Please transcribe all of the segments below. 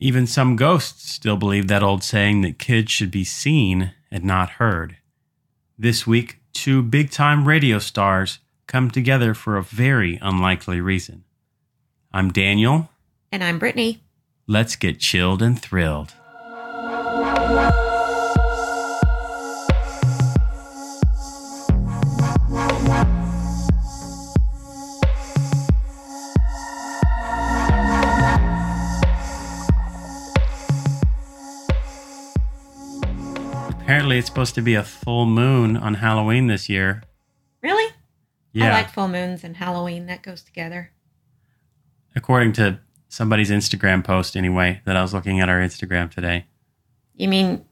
Even some ghosts still believe that old saying that kids should be seen and not heard. This week, two big time radio stars come together for a very unlikely reason. I'm Daniel. And I'm Brittany. Let's get chilled and thrilled. Apparently, it's supposed to be a full moon on Halloween this year. Really? Yeah. I like full moons and Halloween. That goes together. According to somebody's Instagram post, anyway, that I was looking at our Instagram today. You mean,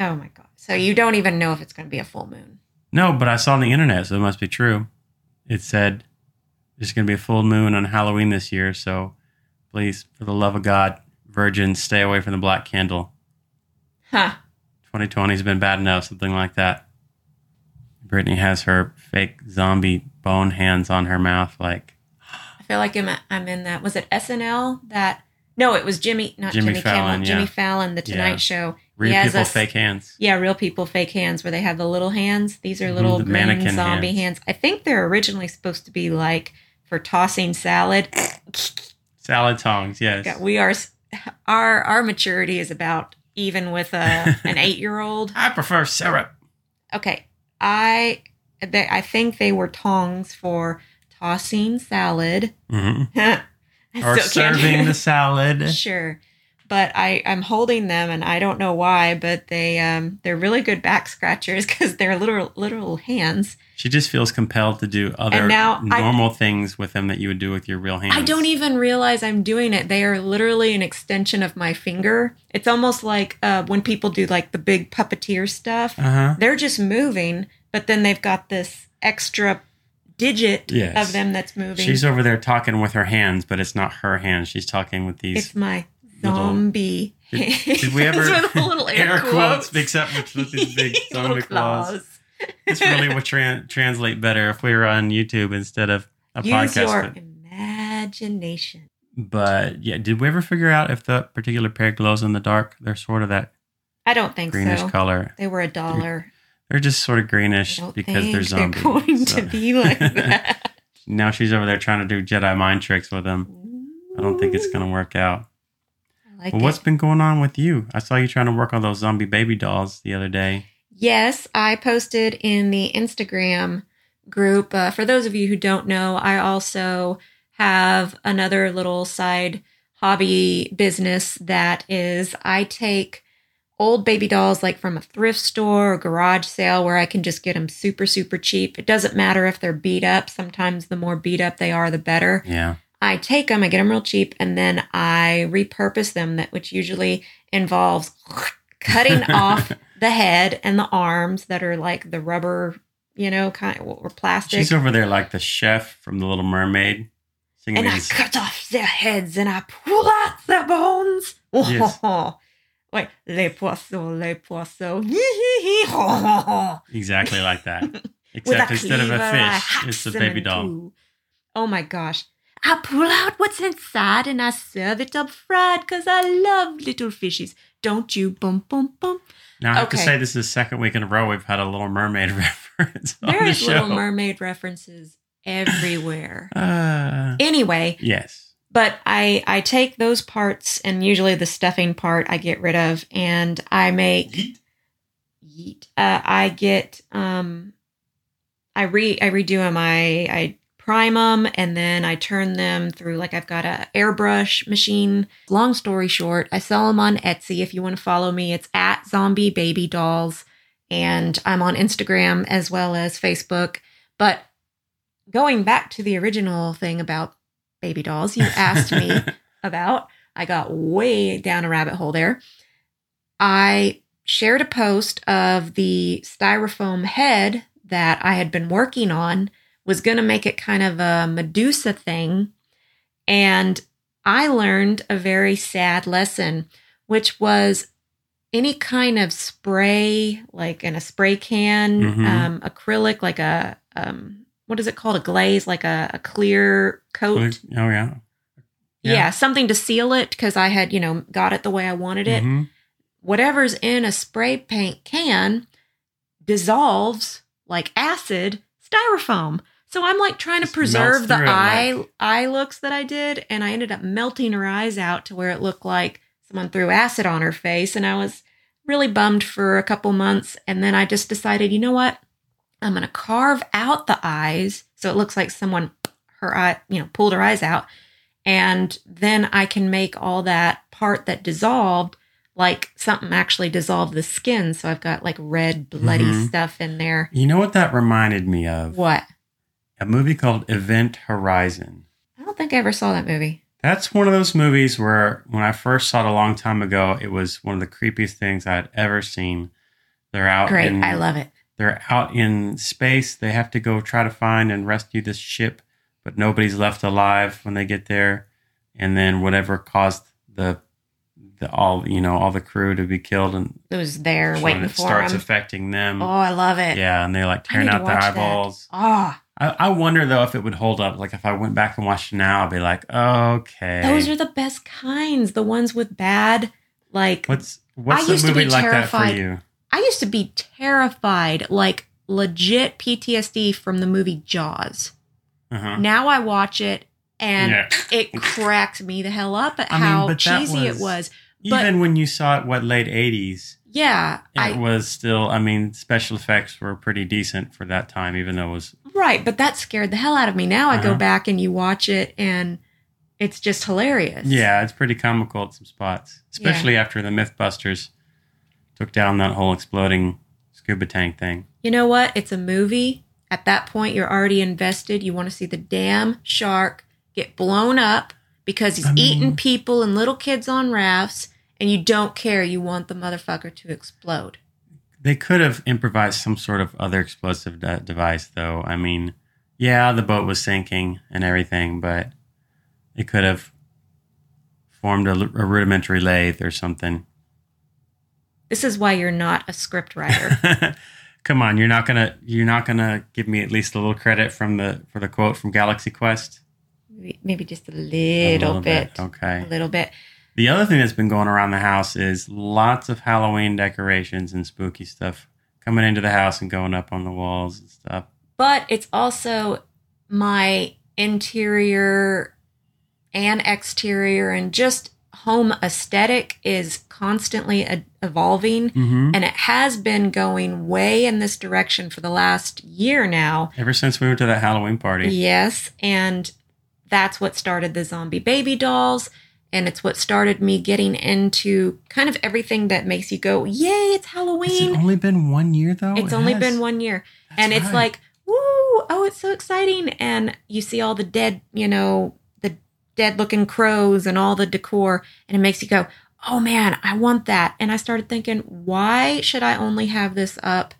oh my God. So you don't even know if it's going to be a full moon. No, but I saw on the internet, so it must be true. It said there's going to be a full moon on Halloween this year, so please, for the love of God, virgins, stay away from the black candle. Huh. 2020 has been bad enough, something like that. Brittany has her fake zombie bone hands on her mouth, like I feel like I'm, I'm in that. Was it SNL that? No, it was Jimmy, not Jimmy Jimmy, Fallon, Kimmel. yeah. Jimmy Fallon, The Tonight Yeah. Show. real He has people, a fake hands. Yeah, real people, fake hands, where they have the little hands. These are mhm, little the green zombie hands. hands. I think they're originally supposed to be like for tossing salad. Salad tongs, yes. We are our our maturity is about even with a an eight year old. I prefer syrup. Okay, I they, I think they were tongs for tossing salad. hmm Or serving the salad. sure, but I I'm holding them and I don't know why, but they um they're really good back scratchers because they're literal literal hands. She just feels compelled to do other now I- normal things with them that you would do with your real hands. I don't even realize I'm doing it. They are literally an extension of my finger. It's almost like uh, when people do like the big puppeteer stuff. Uh huh. They're just moving, but then they've got this extra digit Yes. of them that's moving. She's over there talking with her hands, but it's not her hands. She's talking with these. it's my little- zombie. Did, did we ever with little air, quotes, except with, with these big zombie claws? This really would tran translate better if we were on YouTube instead of a Use podcast. your but- imagination. But yeah, did we ever figure out if the particular pair glows in the dark? They're sort of that I don't think greenish so. color. They were a dollar. They're just sort of greenish because they're zombies. going so- to be like that. now she's over there trying to do Jedi mind tricks with them. I don't think it's going to work out. Like Well, what's it. been going on with you? I saw you trying to work on those zombie baby dolls the other day. Yes, I posted in the Instagram group. Uh, for those of you who don't know, I also have another little side hobby business that is I take old baby dolls like from a thrift store or garage sale where I can just get them super, super cheap. It doesn't matter if they're beat up. Sometimes the more beat up they are, the better. Yeah. I take them, I get them real cheap, and then I repurpose them. That which usually involves cutting off the head and the arms that are like the rubber, you know, kind of or plastic. She's over there like the chef from The Little Mermaid, singing and I cut off their heads and I pull out their bones. Yes. Wait, les poissons, les poissons. Exactly like that. Except instead of a fish, it's a baby doll. two. Oh my gosh. I pull out what's inside and I serve it up fried because I love little fishies. Don't you? Bum, bum, bum. Now I have to say this is the second week in a row we've had a Little Mermaid reference on the There's. Little Mermaid references everywhere. Uh, anyway, yes. but I I take those parts and usually the stuffing part I get rid of and I make yeet. Uh, I get um I re I redo them. I I prime them and then I turn them through like I've got a airbrush machine. Long story short, I sell them on Etsy. If you want to follow me, it's at Zombie Baby Dolls, and I'm on Instagram as well as Facebook. But going back to the original thing about baby dolls, you asked me about. I got way down a rabbit hole there. I shared a post of the styrofoam head that I had been working on, was going to make it kind of a Medusa thing. And I learned a very sad lesson, which was any kind of spray, like in a spray can, Mhm. um, acrylic, like a, um, what is it called? A glaze, like a, a clear coat. Oh yeah. Yeah, Yeah. something to seal it because I had, you know, got it the way I wanted it. Mhm. Whatever's in a spray paint can dissolves like acid styrofoam. So I'm like trying to Just preserve the eye like- eye looks that I did, and I ended up melting her eyes out to where it looked like someone threw acid on her face, and I was really bummed for a couple months. And then I just decided, you know what? I'm gonna carve out the eyes so it looks like someone her eye, you know, pulled her eyes out, and then I can make all that part that dissolved like something actually dissolved the skin. So I've got like red bloody Mhm. stuff in there. You know what that reminded me of? What? A movie called Event Horizon. I don't think I ever saw that movie. That's one of those movies where, when I first saw it a long time ago, it was one of the creepiest things I had ever seen. They're out. Great, in, I love it. They're out in space. They have to go try to find and rescue this ship, but nobody's left alive when they get there. And then whatever caused the the all you know all the crew to be killed and It was there waiting it for starts him. affecting them. oh, I love it. yeah, and they're like tearing out their eyeballs. Oh, I, I wonder though if it would hold up. Like if I went back and watched it now, I'd be like, okay, those are the best kinds. The ones with bad, like what's what's I used to movie be like that terrified. for you? I used to be terrified, like legit PTSD from the movie Jaws. Uh-huh. Now I watch it and Yeah. it cracks me the hell up at I how that cheesy it was- was. but- Even when you saw it, what late eighties, Yeah, it I was still. I mean, special effects were pretty decent for that time, even though it was. right, but that scared the hell out of me. Now I go Uh-huh. back and you watch it and it's just hilarious. Yeah, it's pretty comical at some spots, especially after the MythBusters took down that whole exploding scuba tank thing. You know what? It's a movie. At that point, you're already invested. You want to see the damn shark get blown up because he's I mean- eating people and little kids on rafts, and you don't care. You want the motherfucker to explode. They could have improvised some sort of other explosive de- device, though. I mean, yeah, the boat was sinking and everything, but it could have formed a, a rudimentary lathe or something. This is why you're not a script writer. Come on, you're not gonna you're not gonna give me at least a little credit from the for the quote from Galaxy Quest. Maybe- Maybe just a A little, bit. Okay. A little bit. The other thing that's been going around the house is lots of Halloween decorations and spooky stuff coming into the house and going up on the walls and stuff. But it's also my interior and exterior and just home aesthetic is constantly evolving. Mm-hmm. And it has been going way in this direction for the last year now. Ever since we went to that Halloween party, Yes. And that's what started the zombie baby dolls. And it's what started me getting into kind of everything that makes you go, Yay, it's Halloween. it only been one year though? It's It only has. been one year. That's and it's right. like, woo, oh, it's so exciting. And you see all the dead, you know, the dead looking crows and all the decor. And it makes you go, oh man, I want that. And I started thinking, why should I only have this up?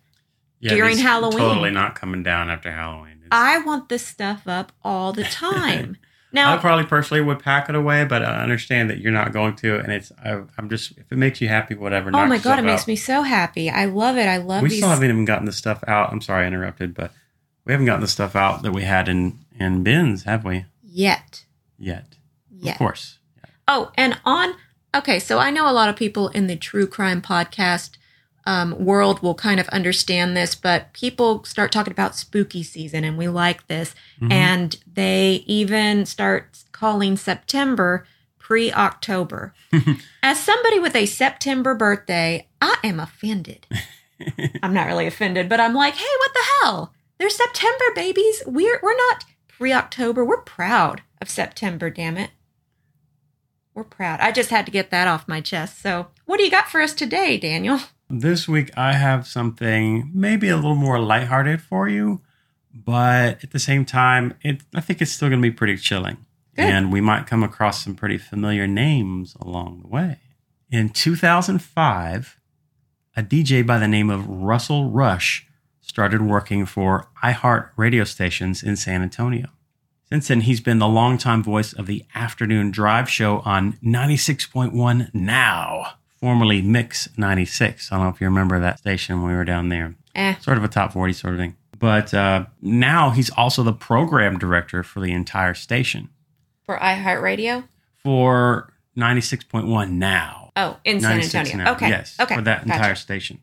Yeah, during Halloween. Totally not coming down after Halloween. It's- I want this stuff up all the time. Now, I probably personally would pack it away, but I understand that you're not going to, and it's I, I'm just if it makes you happy, whatever. oh my God, it makes me so happy. I love it. I love We these. still haven't even gotten the stuff out. I'm sorry, I interrupted, but we haven't gotten the stuff out that we had in in bins, have we? yet. Yet, Yet. of course. Oh, and on. Okay, so I know a lot of people in the true crime podcast um, world will kind of understand this, but people start talking about spooky season, and we like this. Mhm. And they even start calling September pre October. As somebody with a September birthday, I am offended. I'm not really offended, but I'm like, hey, what the hell? They're September, babies. We're we're not pre October. We're proud of September, damn it. We're proud. I just had to get that off my chest. So, what do you got for us today, Daniel? This week I have something maybe a little more lighthearted for you, but at the same time, it I think it's still going to be pretty chilling. Good. And we might come across some pretty familiar names along the way. In 2005, a DJ by the name of Russell Rush started working for iHeart radio stations in San Antonio. Since then, he's been the longtime voice of the afternoon drive show on 96.1 Now, formerly Mix 96. I don't know if you remember that station when we were down there. Eh, Sort of a top 40 sort of thing. But uh, now he's also the program director for the entire station for iHeartRadio? for 96.1 now. Oh, in San Antonio. now, Okay. Yes. Okay. For that Gotcha. entire station.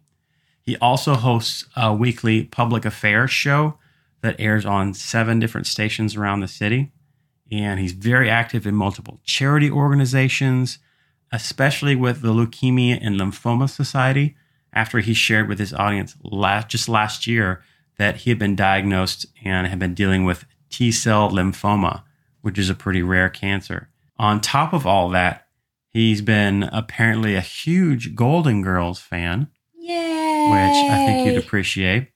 He also hosts a weekly public affairs show that airs on seven different stations around the city. And he's very active in multiple charity organizations, especially with the Leukemia and Lymphoma Society, after he shared with his audience last, just last year that he had been diagnosed and had been dealing with T cell lymphoma, which is a pretty rare cancer. On top of all that, he's been apparently a huge Golden Girls fan, Yay. which I think you'd appreciate.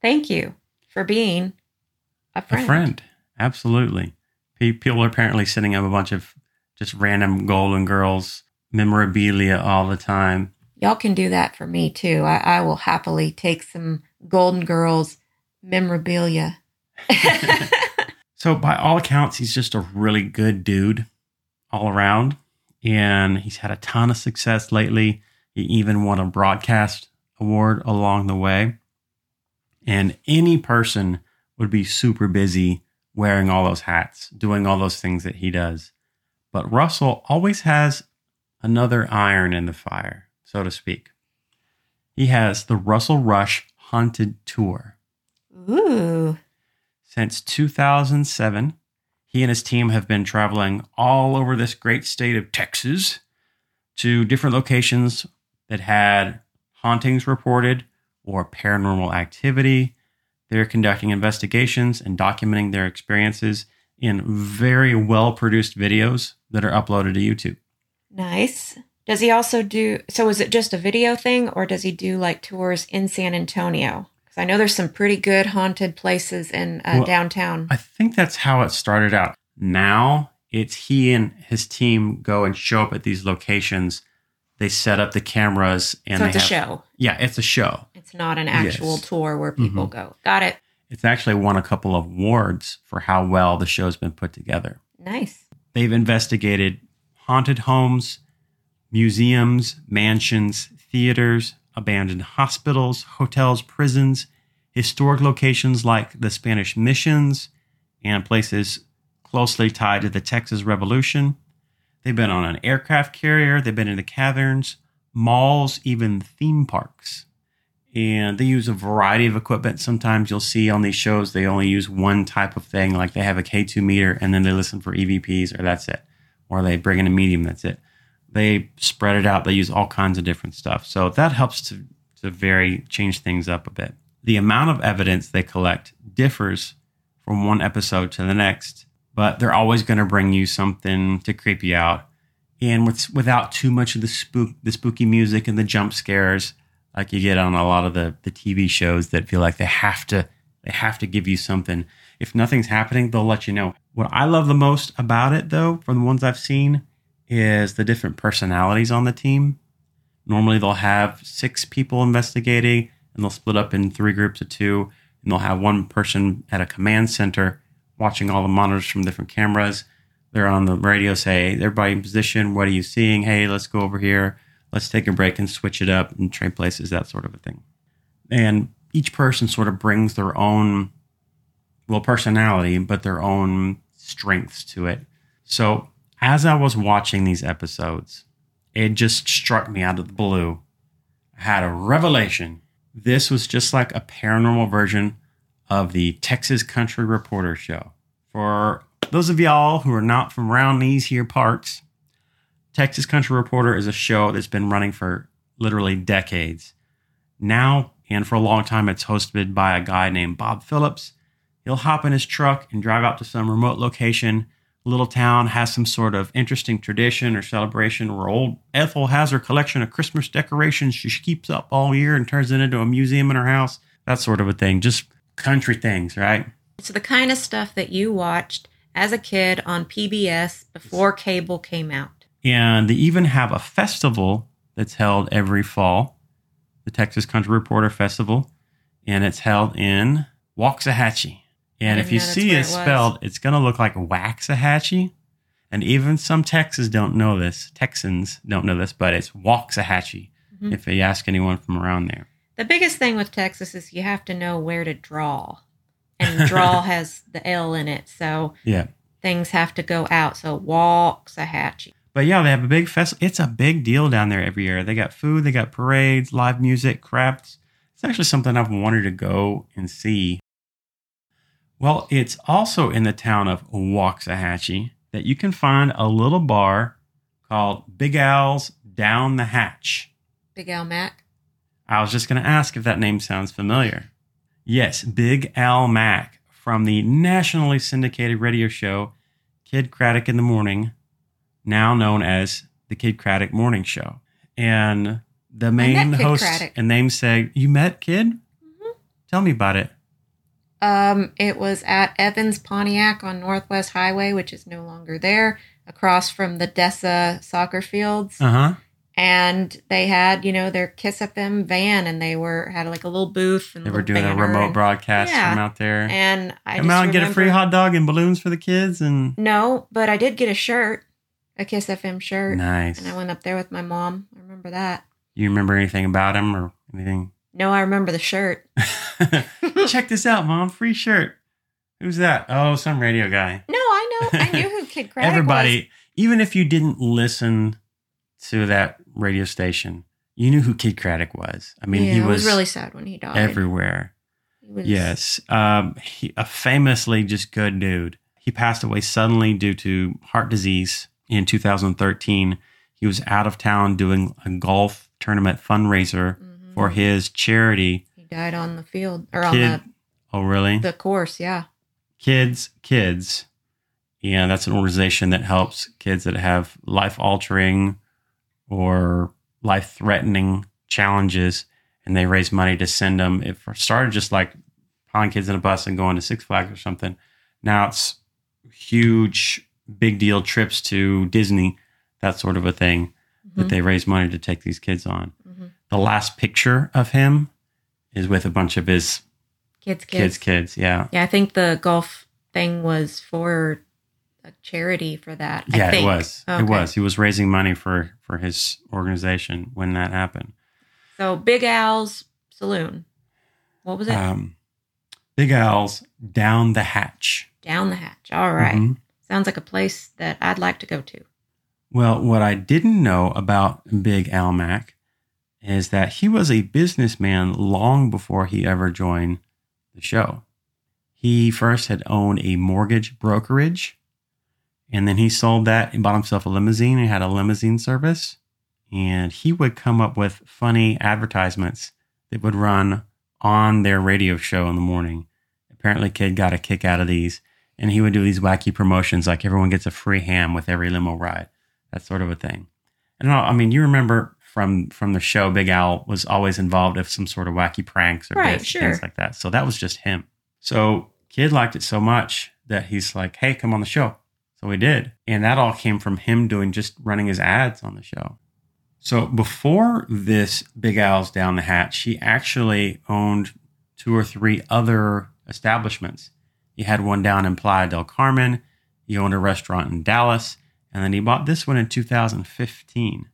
Thank you for being a friend. A friend, absolutely. People are apparently sending him a bunch of just random Golden Girls memorabilia all the time. Y'all can do that for me too. I, I will happily take some Golden Girls memorabilia. So, by all accounts, he's just a really good dude all around. And he's had a ton of success lately. He even won a broadcast award along the way. And any person would be super busy wearing all those hats, doing all those things that he does. But Russell always has another iron in the fire, so to speak. He has the Russell Rush Haunted Tour. Ooh. Since 2007, he and his team have been traveling all over this great state of Texas to different locations that had hauntings reported or paranormal activity. They're conducting investigations and documenting their experiences in very well produced videos that are uploaded to YouTube. Nice. Does he also do so is it just a video thing or does he do like tours in San Antonio? Cuz I know there's some pretty good haunted places in uh, Well, downtown. I think that's how it started out. Now it's he and his team go and show up at these locations. They set up the cameras and so they it's a show. Yeah, it's a show. It's not an actual Yes. tour where people Mhm. go. Got it. It's actually won a couple of awards for how well the show's been put together. Nice. They've investigated haunted homes, museums, mansions, theaters, abandoned hospitals, hotels, prisons, historic locations like the Spanish missions, and places closely tied to the Texas Revolution. They've been on an aircraft carrier, they've been in the caverns, malls, even theme parks. And they use a variety of equipment. Sometimes you'll see on these shows they only use one type of thing, like they have a K2 meter and then they listen for EVPs, or that's it. Or they bring in a medium, that's it. They spread it out, they use all kinds of different stuff. So that helps to, to vary, change things up a bit. The amount of evidence they collect differs from one episode to the next, but they're always going to bring you something to creep you out. And with, without too much of the spook, the spooky music and the jump scares, like you get on a lot of the, the TV shows that feel like they have to they have to give you something. If nothing's happening, they'll let you know. What I love the most about it, though, from the ones I've seen, is the different personalities on the team. Normally, they'll have six people investigating, and they'll split up in three groups of two, and they'll have one person at a command center watching all the monitors from different cameras. They're on the radio, say, everybody in position. What are you seeing? Hey, let's go over here. Let's take a break and switch it up and trade places, that sort of a thing. And each person sort of brings their own, well, personality, but their own strengths to it. So as I was watching these episodes, it just struck me out of the blue. I had a revelation. This was just like a paranormal version of the Texas Country Reporter show. For those of y'all who are not from around these here parts, Texas Country Reporter is a show that's been running for literally decades. Now, and for a long time, it's hosted by a guy named Bob Phillips. He'll hop in his truck and drive out to some remote location. A little town has some sort of interesting tradition or celebration where old Ethel has her collection of Christmas decorations she keeps up all year and turns it into a museum in her house. That sort of a thing. Just country things, right? It's the kind of stuff that you watched as a kid on PBS before cable came out. And they even have a festival that's held every fall, the Texas Country Reporter Festival, and it's held in Waxahachie. And if you know see it spelled, it's going to look like Waxahachie. And even some Texans don't know this. Texans don't know this, but it's Waxahachie Mhm. if you ask anyone from around there. The biggest thing with Texas is you have to know where to draw. And draw has the L in it. So Yeah. things have to go out. So Waxahachie. But yeah, they have a big fest. It's a big deal down there every year. They got food, they got parades, live music, crafts. It's actually something I've wanted to go and see. Well, it's also in the town of Waxahachie that you can find a little bar called Big Al's Down the Hatch. Big Al Mac. I was just going to ask if that name sounds familiar. Yes, Big Al Mac from the nationally syndicated radio show Kidd Kraddick in the Morning, now known as the Kidd Kraddick Morning Show. And the main host Kraddick. and namesake, you met Kid? Mhm. Tell me about it. Um, it was at Evans Pontiac on Northwest Highway, which is no longer there, across from the Dessa soccer fields. Uh huh. And they had, you know, their Kiss FM van, and they were had like a little booth and They were doing a remote and- broadcast Yeah. from out there. And I Come just out and get a free hot dog and balloons for the kids. And No, but I did get a shirt, a Kiss FM shirt, nice. and I went up there with my mom. I remember that. You remember anything about him or anything? No, I remember the shirt. Check this out, mom. Free shirt. Who's that? Oh, some radio guy. No, I know. I knew who Kidd was. Everybody, even if you didn't listen to that radio station, you knew who Kidd Kraddick was. I mean, yeah, he it was, really sad when he died. everywhere. He was, Yes. Um, he, a famously just good dude. He passed away suddenly due to heart disease in 2013. He was out of town doing a golf tournament fundraiser Mhm. for his charity. He died on the field or on Kid. Oh, really? the, the course. Yeah. Kids, Kids. Yeah, that's an organization that helps kids that have life altering or life threatening challenges, and they raise money to send them. It started just like piling kids in a bus and going to Six Flags or something. Now it's huge, big deal trips to Disney, that sort of a thing that Mhm. they raise money to take these kids on. Mhm. The last picture of him is with a bunch of his Kids, kids, kids, kids. Yeah. Yeah, I think the golf thing was for a charity for that. I Yeah, it was. It was. He was raising money for for his organization when that happened. So Big Al's Saloon. What was it? Um, Big Al's down the hatch. Down the hatch. All right. Mhm. Sounds like a place that I'd like to go to. Well, what I didn't know about Big Al Mac is that he was a businessman long before he ever joined the show. He first had owned a mortgage brokerage, and then he sold that and bought himself a limousine and had a limousine service. And he would come up with funny advertisements that would run on their radio show in the morning. Apparently, Kidd got a kick out of these, and he would do these wacky promotions like everyone gets a free ham with every limo ride that sort of a thing. And I I mean, you remember from from the show, Big Al was always involved with some sort of wacky pranks or Right, bits, sure. things like that. So that was just him. So Kidd liked it so much that he's like, "Hey, come on the show." So we did, and that all came from him doing just running his ads on the show. So before this Big Al's down the hatch, he actually owned two or three other establishments. He had one down in Playa del Carmen. He owned a restaurant in Dallas, and then he bought this one in 2015.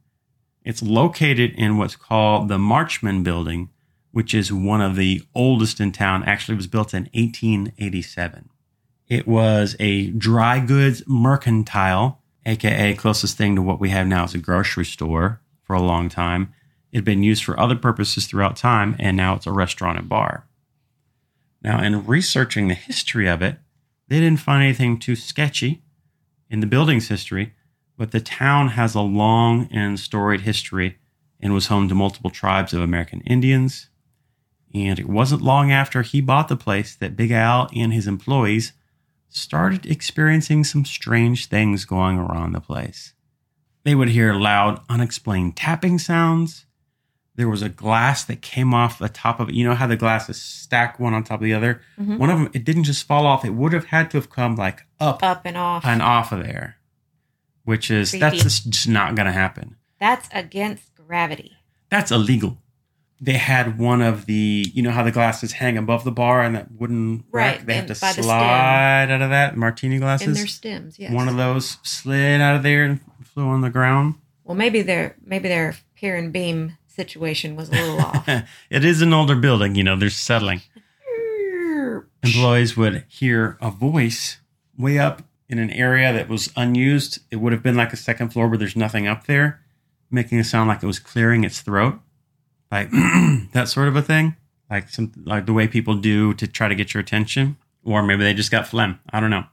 It's located in what's called the Marchman Building, which is one of the oldest in town. Actually, was built in 1887. It was a dry goods mercantile, aka closest thing to what we have now is a grocery store for a long time. It had been used for other purposes throughout time, and now it's a restaurant and bar. Now, in researching the history of it, they didn't find anything too sketchy in the building's history, but the town has a long and storied history and was home to multiple tribes of American Indians. And it wasn't long after he bought the place that Big Al and his employees started experiencing some strange things going around the place. They would hear loud, unexplained tapping sounds. There was a glass that came off the top of it. You know how the glasses stack one on top of the other? Mhm. One of them, it didn't just fall off. It would have had to have come like up Up and off. and off of there, which is, that's Creepy. just, just not going to happen. That's against gravity. That's illegal. They had one of the, you know how the glasses hang above the bar and that wooden rack? Right, They have and to slide out of that, martini In glasses. their stems, yes. One of those slid out of there and flew on the ground. well, maybe they're maybe their pier and beam situation was a little off. it is an older building, you know, they're settling. Employees would hear a voice way up in an area that was unused. It would have been like a second floor where there's nothing up there, making it sound like it was clearing its throat, like that sort of a thing, like some like the way people do to try to get your attention, or maybe they just got phlegm. I don't know.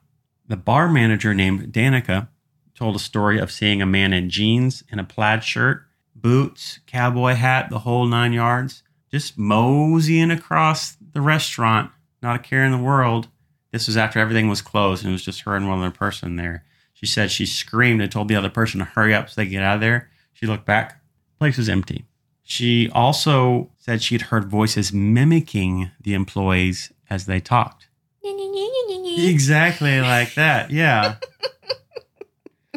The bar manager named Danica told a story of seeing a man in jeans and a plaid shirt, boots, cowboy hat, the whole nine yards, just moseying across the restaurant, not a care in the world. This was after everything was closed and it was just her and one other person there. She said she screamed and told the other person to hurry up so they could get out of there. She looked back, place was empty. She also said she'd heard voices mimicking the employees as they talked. Exactly like that. Yeah.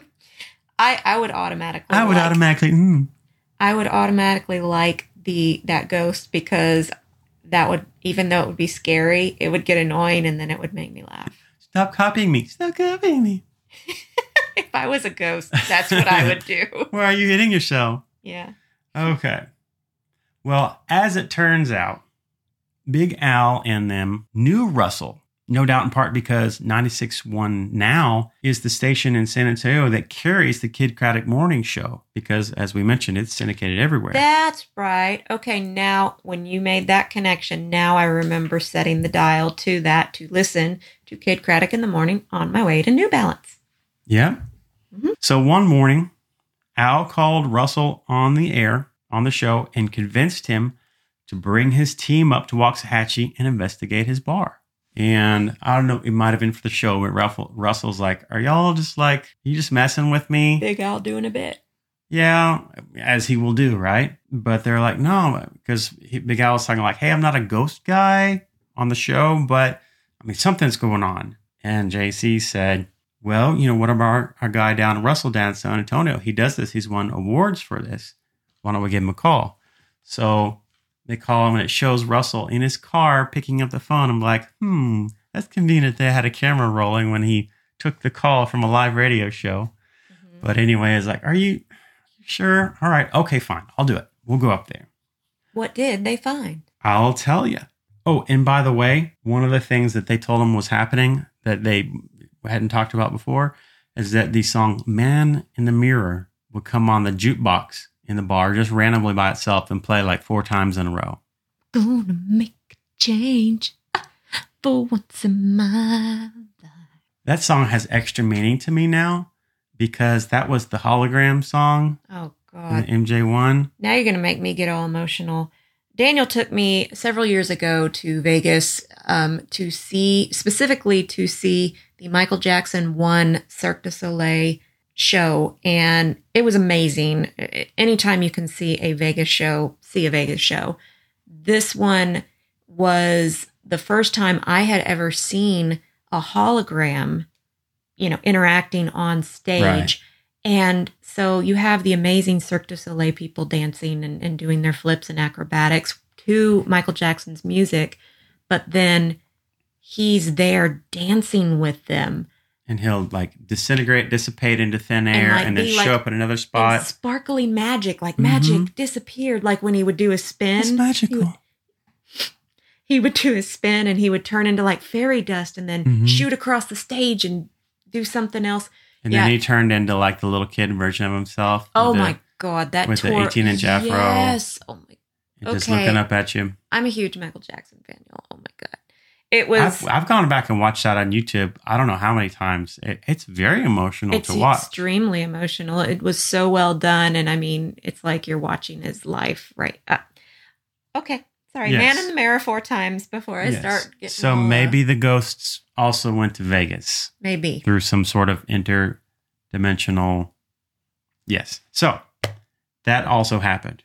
I I would automatically. I would like- automatically. Mm. I would automatically like the that ghost because that would even though it would be scary, it would get annoying and then it would make me laugh. Stop copying me. Stop copying me. If I was a ghost, that's what I would do. Where are you hitting yourself? Yeah. Okay. Well, as it turns out, Big Al and them knew Russell. No doubt in part because 96.1 now is the station in San Antonio that carries the Kidd Kraddick Morning Show because, as we mentioned, it's syndicated everywhere. That's right. Okay, now when you made that connection, now I remember setting the dial to that to listen to Kidd Kraddick in the morning on my way to New Balance. Yeah. Mhm. So one morning, Al called Russell on the air on the show and convinced him to bring his team up to Waxahachie and investigate his bar. And I don't know, it might have been for the show, but Russell, Russell's like, Are y'all just like, you just messing with me? Big Al doing a bit. Yeah, as he will do, right? But they're like, No, because Big Al was talking like, Hey, I'm not a ghost guy on the show, but I mean, something's going on. And JC said, well, you know, what about our, our guy down, Russell down in San Antonio? He does this. He's won awards for this. Why don't we give him a call? So they call him and it shows Russell in his car picking up the phone. I'm like, hmm, that's convenient. They had a camera rolling when he took the call from a live radio show. But anyway, it's like, are you sure? All right. Okay, fine. I'll do it. We'll go up there. What did they find? I'll tell you. Oh, and by the way, one of the things that they told him was happening that they hadn't talked about before is that the song Man in the Mirror would come on the jukebox in the bar just randomly by itself and play like four times in a row. Gonna make a change for once in my life. That song has extra meaning to me now because that was the hologram song Oh God. the MJ1. Now you're gonna make me get all emotional. Daniel took me several years ago to Vegas um, to see, specifically to see the Michael Jackson one Cirque du Soleil show, and it was amazing. Anytime you can see a Vegas show, see a Vegas show. This one was the first time I had ever seen a hologram, you know, interacting on stage. Right. And so you have the amazing Cirque du Soleil people dancing and, and doing their flips and acrobatics to Michael Jackson's music, but then he's there dancing with them. And he'll like disintegrate, dissipate into thin And, air, like, and, then show like, up at another spot. sparkly magic, like magic Mhm. disappeared, like when he would do a spin. It's magical. he would do a spin and he would turn into like fairy dust and then Mhm. shoot across the stage and do something else. And Yeah. then he turned into like the little kid version of himself. Oh with the- my god, that with the 18-inch afro. Yes. Oh my. Okay. Just looking up at you. I'm a huge Michael Jackson fan, y'all. It was. I've, I've gone back and watched that on YouTube. I don't know how many times. It, it's very emotional it's to watch. extremely emotional. It was so well done, and I mean, it's like you're watching his life, right? up okay, sorry, Yes. man in the mirror four times before I Yes. start. Getting So maybe the ghosts also went to Vegas maybe through some sort of interdimensional. Yes. So that also happened.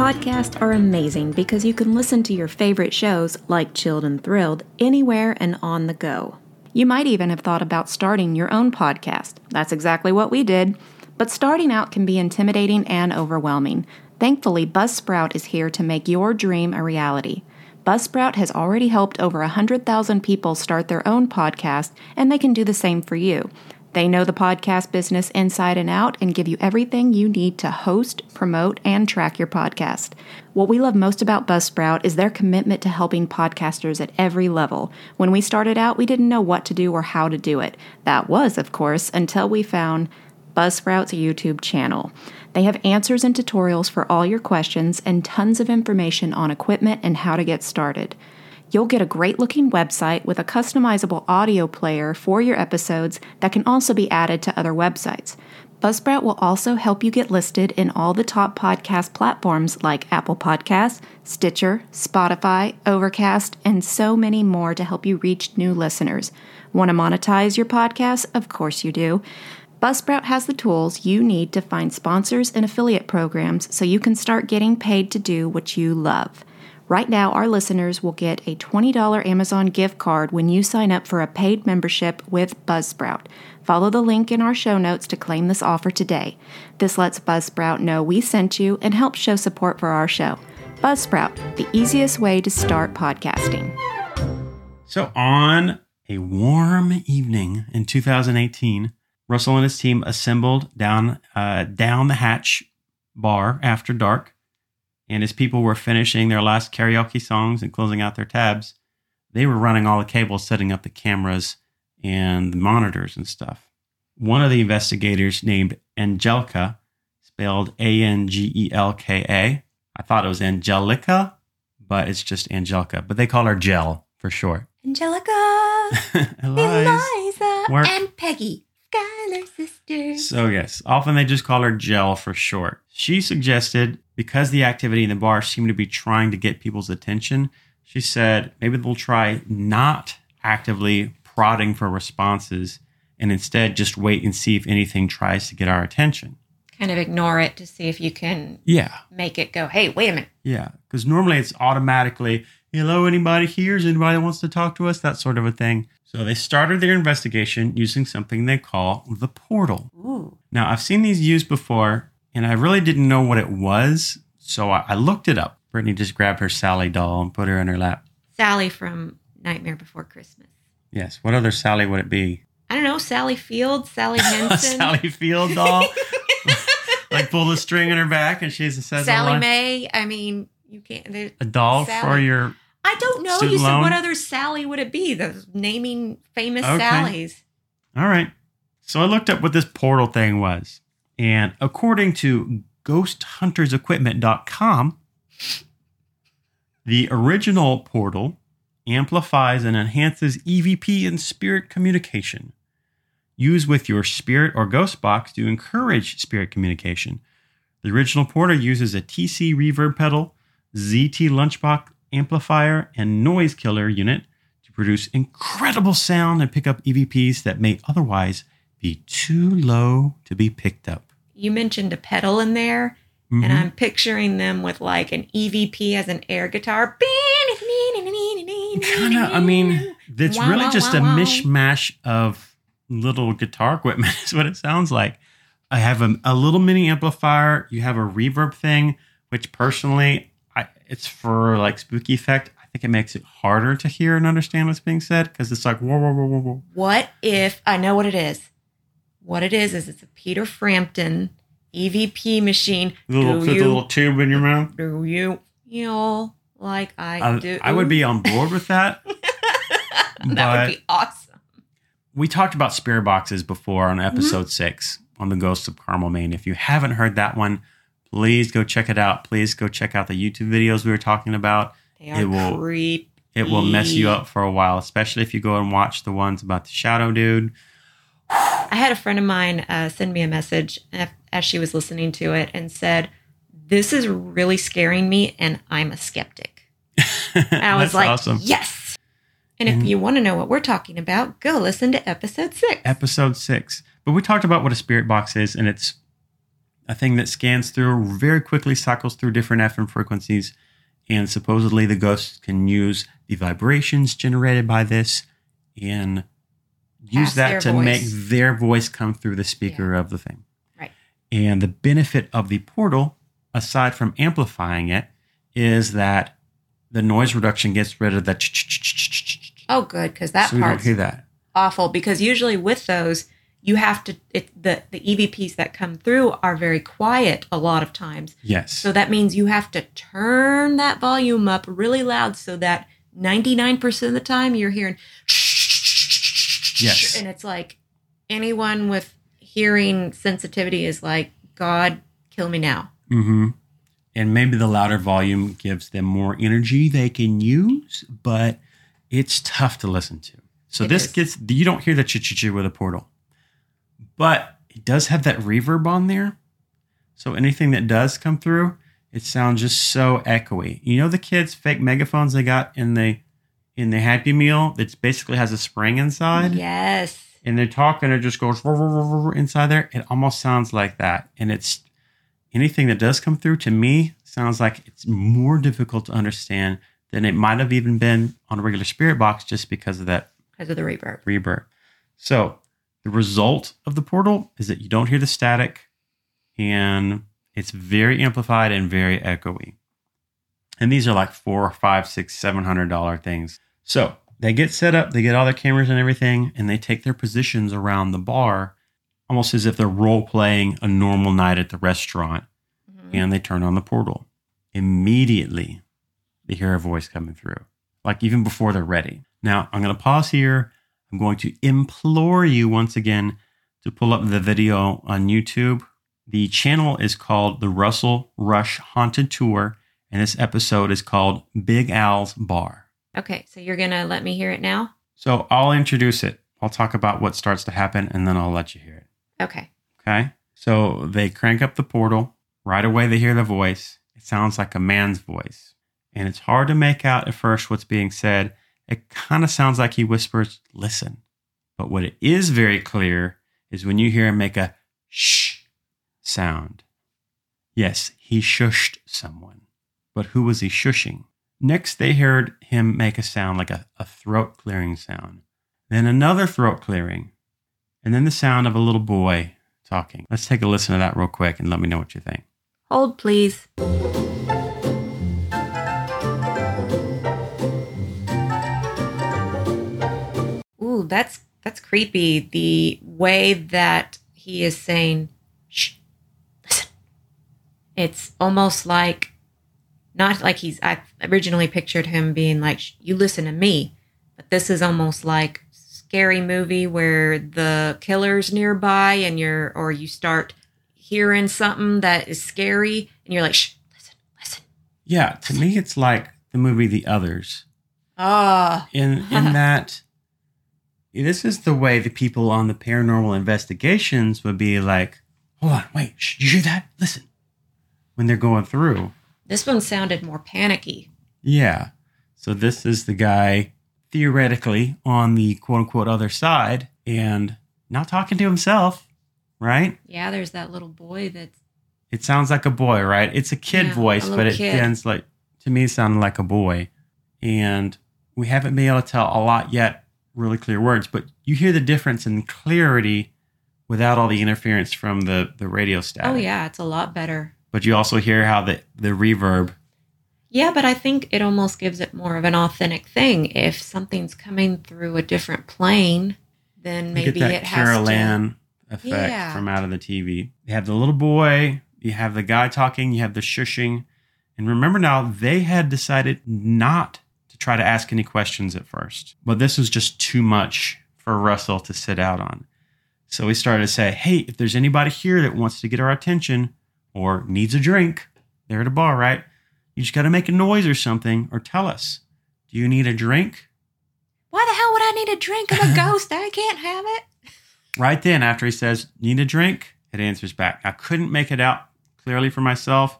Podcasts are amazing because you can listen to your favorite shows, like Chilled and Thrilled, anywhere and on the go. You might even have thought about starting your own podcast. That's exactly what we did. But starting out can be intimidating and overwhelming. Thankfully, Buzzsprout is here to make your dream a reality. Buzzsprout has already helped over 100,000 people start their own podcast, and they can do the same for you. They know the podcast business inside and out and give you everything you need to host, promote, and track your podcast. What we love most about Buzzsprout is their commitment to helping podcasters at every level. When we started out, we didn't know what to do or how to do it. That was, of course, until we found Buzzsprout's YouTube channel. They have answers and tutorials for all your questions and tons of information on equipment and how to get started. You'll get a great looking website with a customizable audio player for your episodes that can also be added to other websites. Buzzsprout will also help you get listed in all the top podcast platforms like Apple Podcasts, Stitcher, Spotify, Overcast, and so many more to help you reach new listeners. Want to monetize your podcast? Of course you do. Buzzsprout has the tools you need to find sponsors and affiliate programs so you can start getting paid to do what you love. Right now, our listeners will get a $20 Amazon gift card when you sign up for a paid membership with Buzzsprout. Follow the link in our show notes to claim this offer today. This lets Buzzsprout know we sent you and helps show support for our show. Buzzsprout, the easiest way to start podcasting. So, on a warm evening in 2018, Russell and his team assembled down uh, down the hatch bar after dark and as people were finishing their last karaoke songs and closing out their tabs, they were running all the cables, setting up the cameras and the monitors and stuff. One of the investigators, named Angelica, spelled A N G E L K A. I thought it was Angelica, but it's just Angelica. But they call her Gel for short. Angelica, Eliza. Eliza, Work. and Peggy, Schuyler sisters. So, yes, often they just call her Gel for short. She suggested, because the activity in the bar seemed to be trying to get people's attention, she said maybe they'll try not actively prodding for responses and instead just wait and see if anything tries to get our attention. Kind of ignore it to see if you can Yeah. make it go, hey, wait a minute. Yeah. Because normally it's automatically, hello, anybody here? Is anybody that wants to talk to us? That sort of a thing. So they started their investigation using something they call the portal. Ooh. Now, I've seen these used before, and I really didn't know what it was, so I, I looked it up. Brittany just grabbed her Sally doll and put her in her lap. Sally from Nightmare Before Christmas. Yes, what other Sally would it be? I don't know, Sally Field, Sally Hansen, Sally Field doll? like pull the string in her back and she's says a Sally? May. I mean, you can't. A doll for your. I don't know. You said loan? what other Sally would it be? The naming famous Okay. Sallys. All right. So I looked up what this portal thing was. And according to ghosthuntersequipment.com, the original portal amplifies and enhances EVP and spirit communication. Use with your spirit or ghost box to encourage spirit communication. The original portal uses a TC reverb pedal, ZT lunchbox amplifier, and noise killer unit to produce incredible sound and pick up EVPs that may otherwise be too low to be picked up. You mentioned a pedal in there, Mhm. and I'm picturing them with like an EVP as an air guitar. kind of, I mean, it's Wow, really wow, just wow, a mishmash of little guitar equipment, is what it sounds like. I have a, a little mini amplifier. You have a reverb thing, which personally, I, it's for like spooky effect. I think it makes it harder to hear and understand what's being said because it's like whoa, whoa, whoa, whoa, whoa. What if I know what it is? What it is is it's a Peter Frampton EVP machine. Little, do put you the little tube in your mouth. do you feel like I, I, do? I would be on board with that. that would be awesome. we talked about spirit boxes before on episode Mm-hmm. six on the Ghosts of Carmel, Maine. If you haven't heard that one, please go check it out. Please go check out the YouTube videos we were talking about. They are It will- creepy. It will mess you up for a while, especially if you go and watch the ones about the shadow dude. I had a friend of mine uh, send me a message as she was listening to it and said, "This is really scaring me, and I'm a skeptic." I was like, awesome. "Yes." And if And- you want to know what we're talking about, go listen to episode six. Episode six. But we talked about what a spirit box is, and it's a thing that scans through, very quickly cycles through different FM frequencies, and supposedly the ghosts can use the vibrations generated by this and use that to voice. make their voice come through the speaker of the thing. Right. And the benefit of the portal, aside from amplifying it, is that the noise reduction gets rid of that. oh, good, because that so we don't hear that. awful. Because usually with those, you have to it, the the EVPs that come through are very quiet a lot of times. Yes. So that means you have to turn that volume up really loud so that 99% of the time you're hearing Yes. and it's like anyone with hearing sensitivity is like god kill me now. Mm-hmm. And maybe the louder volume gives them more energy they can use, but it's tough to listen to. So It this is. gets you don't hear the ch ch ch with a portal, but it does have that reverb on there. So anything that does come through, it sounds just so echoey. You know the kids' fake megaphones they got in the in the Happy Meal that basically has a spring inside Yes. and they talk and it just goes "Rrr, rrr, rrr, rrr," inside there. It almost sounds like that. And it's anything that does come through to me sounds like it's more difficult to understand than it might have even been on a regular spirit box just because of that Because of the reverb. reverb. So the result of the portal is that you don't hear the static and it's very amplified and very echoey. And these are like four, five, six, seven hundred dollar things. So they get set up, they get all their cameras and everything, and they take their positions around the bar, almost as if they're role playing a normal night at the restaurant, Mhm. and they turn on the portal. Immediately, they hear a voice coming through, like even before they're ready. Now, I'm going to pause here. I'm going to implore you once again to pull up the video on YouTube. The channel is called the Russell Rush Haunted Tour, and this episode is called Big Al's Bar. Okay, so you're gonna let me hear it now? So I'll introduce it. I'll talk about what starts to happen, and then I'll let you hear it. Okay. Okay. So they crank up the portal. Right away, they hear the voice. It sounds like a man's voice. And it's hard to make out at first what's being said. It kind of sounds like he whispers, listen. But what it is very clear is when you hear him make a shh sound. Yes, he shushed someone. But who was he shushing? Next, they heard him make a sound like a, a throat clearing sound. Then another throat clearing. And then the sound of a little boy talking. Let's take a listen to that real quick and let me know what you think. Hold, please. Ooh, that's that's creepy. The way that he is saying, "Shh, listen." It's almost like not like he's. I originally pictured him being like, "You listen to me," but this is almost like scary movie where the killer's nearby and you're or you start hearing something that is scary and you're like, shh, listen, listen. Yeah, to me, it's like the movie The Others. Ah, In in that, this is the way the people on the paranormal investigations would be like, "Hold on, wait, shh, you hear that? Listen." When they're going through, this one sounded more panicky. yeah. So this is the guy theoretically on the quote unquote other side and not talking to himself, right? Yeah, there's that little boy that's It sounds like a boy, right? It's a kid Yeah, voice, little but it kid. sounds like to me it sounded like a boy. And we haven't been able to tell a lot yet, really clear words, but you hear the difference in clarity without all the interference from the the radio static. oh yeah, it's a lot better. But you also hear how the the reverb. Yeah, but I think it almost gives it more of an authentic thing. If something's coming through a different plane, then You maybe get that it has Carol to. Effect Yeah. from out of the TV. You have the little boy, you have the guy talking, you have the shushing. And remember now, they had decided not to try to ask any questions at first. But this was just too much for Russell to sit out on. So we started to say, hey, if there's anybody here that wants to get our attention or needs a drink, they're at a bar, right? You just got to make a noise or something or tell us. Do you need a drink? Why the hell would I need a drink? I'm a ghost. I can't have it. Right then, after he says, Need a drink? It answers back. I couldn't make it out clearly for myself.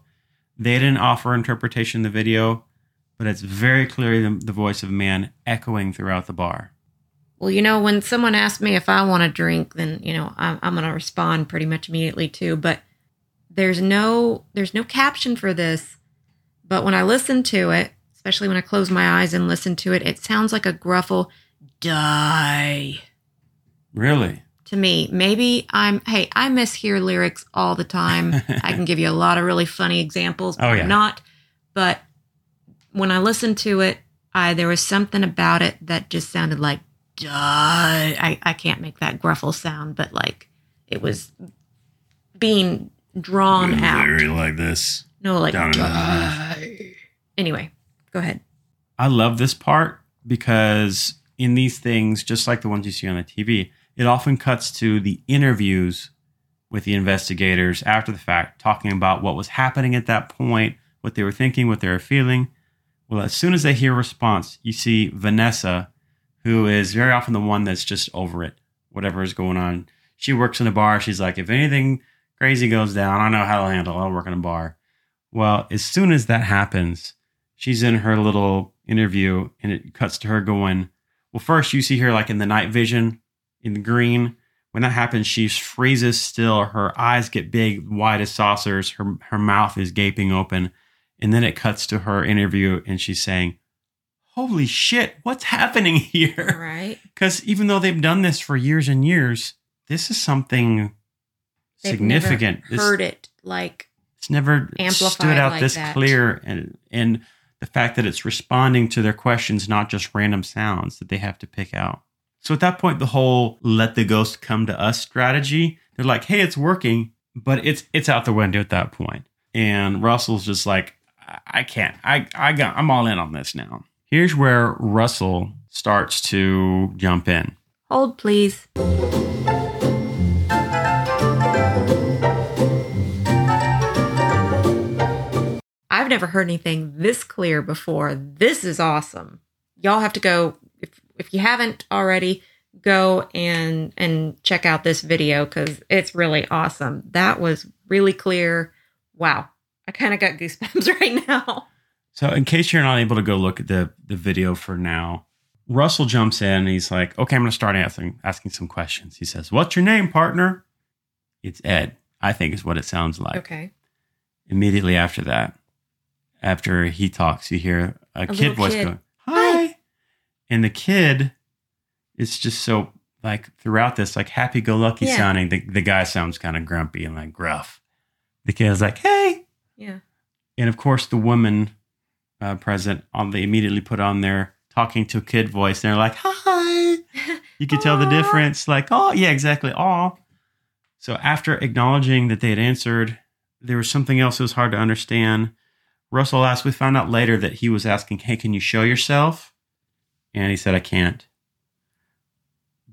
They didn't offer interpretation in the video, but it's very clearly the, the voice of a man echoing throughout the bar. Well, you know, when someone asks me if I want a drink, then you know I'm, I'm going to respond pretty much immediately too. But there's no there's no caption for this. But when I listen to it, especially when I close my eyes and listen to it, it sounds like a gruffle die Really? to me. Maybe I'm hey, I mishear lyrics all the time. I can give you a lot of really funny examples. Oh, yeah. Not, but when I listened to it, I there was something about it that just sounded like duh. I, I can't make that gruffle sound, but like it was being drawn out. Very like this. No, like Down in the- Anyway, go ahead. I love this part because in these things, just like the ones you see on the TV, it often cuts to the interviews with the investigators after the fact, talking about what was happening at that point, what they were thinking, what they were feeling. Well, as soon as they hear a response, you see Vanessa, who is very often the one that's just over it, whatever is going on. She works in a bar. She's like, if anything crazy goes down, I know how to handle it. I'll work in a bar. Well, as soon as that happens, she's in her little interview and it cuts to her going, Well, first you see her like in the night vision in the green. When that happens, she freezes still. Her eyes get big, wide as saucers. Her, her mouth is gaping open. And then it cuts to her interview and she's saying, Holy shit, what's happening here? Right. Because even though they've done this for years and years, this is something They've significant. Never This- heard it like it's never Amplified stood out like this that. clear and and the fact that it's responding to their questions not just random sounds that they have to pick out so at that point the whole let the ghost come to us strategy they're like hey it's working but it's it's out the window at that point and russell's just like i, I can't i i got i'm all in on this now here's where russell starts to jump in hold please. I've never heard anything this clear before. This is awesome. Y'all have to go if if you haven't already, go and and check out this video cuz it's really awesome. That was really clear. Wow. I kind of got goosebumps right now. So, in case you're not able to go look at the, the video for now, Russell jumps in and he's like, okay, I'm going to start asking, asking some questions. He says, What's your name, partner? It's Ed, I think is what it sounds like. Okay. Immediately after that, after he talks, you hear a, kid voice kid. going, Hi. And the kid is just so, like, throughout this, like, happy go lucky Yeah. sounding. The, the guy sounds kind of grumpy and like gruff. The kid is like, Hey, Yeah. and of course the woman uh, present on they immediately put on their talking to a kid voice and they're like hi you could tell the difference like oh yeah exactly oh so after acknowledging that they had answered there was something else that was hard to understand russell asked we found out later that he was asking hey can you show yourself and he said i can't.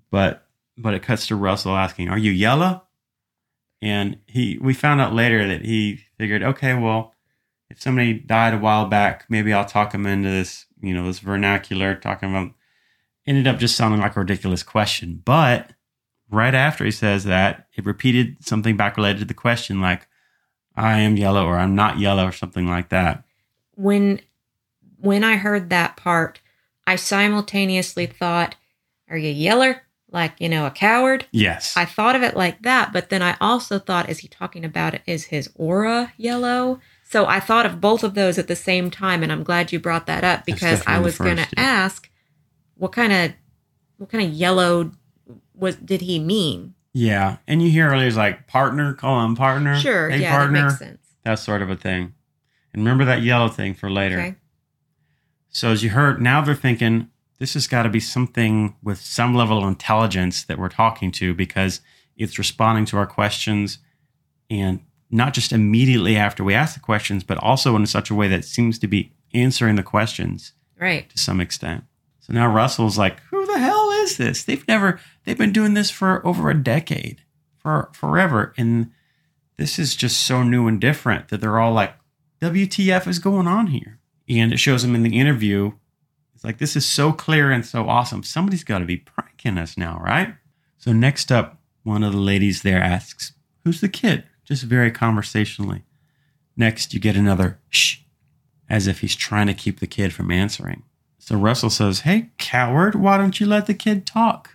But but it cuts to russell asking are you yellow? And he we found out later that he figured okay well if somebody died a while back maybe i'll talk him into this you know this vernacular talking about ended up just sounding like a ridiculous question. But right after he says that it repeated something back related to the question like i am yellow or i'm not yellow or something like that when when I heard that part, I simultaneously thought, "Are you yeller? Like you know, a coward?" yes I thought of it like that, but then I also thought, is he talking about it? Is his aura yellow? So I thought of both of those at the same time, and I'm glad you brought that up because I was going to yeah. ask, what kind of what kind of yellow was did he mean? Yeah. And you hear earlier like partner call him partner. Sure, hey yeah, partner. that makes sense. that sort of a thing. And remember that yellow thing for later. Okay, So as you heard, now they're thinking this has got to be something with some level of intelligence that we're talking to because it's responding to our questions and not just immediately after we ask the questions, but also in such a way that seems to be answering the questions right. to some extent. So now Russell's like, who the hell is this? They've never they've been doing this for over a decade, for forever. And this is just so new and different that they're all like, WTF is going on here? And it shows him in the interview. It's like, this is so clear and so awesome. Somebody's got to be pranking us now, right? So next up, one of the ladies there asks, Who's the kid? Just very conversationally. Next, you get another shh, as if he's trying to keep the kid from answering. So Russell says, Hey, coward, why don't you let the kid talk?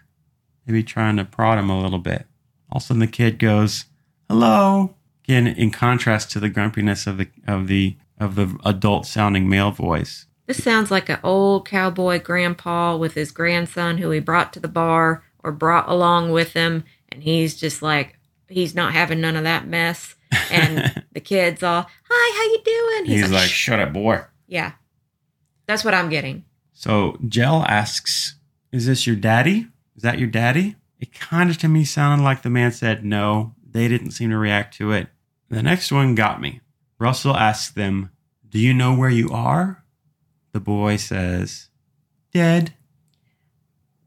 Maybe trying to prod him a little bit. All of a sudden, the kid goes, Hello. Again, in contrast to the grumpiness of the of the of the adult sounding male voice. This sounds like an old cowboy grandpa with his grandson who he brought to the bar or brought along with him, and he's just like he's not having none of that mess. And the kid's all, "Hi, how you doing?" He's, like, "Shh." Shut up, boy. "Yeah." That's what I'm getting. So Jell asks Is this your daddy? Is that your daddy? It kind of to me sounded like the man said no. They didn't seem to react to it. The next one got me. Russell asks them, Do you know where you are? The boy says, Dead.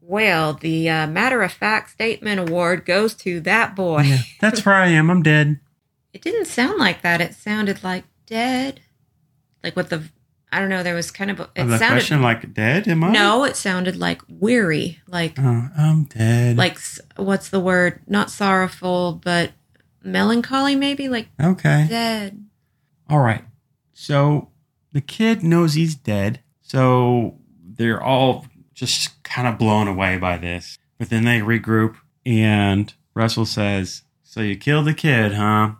Well, the uh, matter of fact statement award goes to that boy. Yeah, that's where I am. I'm dead. It didn't sound like that. It sounded like dead. Like with the I don't know. There was kind of a, it the sounded question like dead? Am I? no. It sounded like weary. Like Oh, I'm dead. like what's the word? Not sorrowful, but melancholy. Maybe like okay. dead. All right. So the kid knows he's dead. So they're all just kind of blown away by this. But then they regroup and Russell says, So you killed the kid, huh?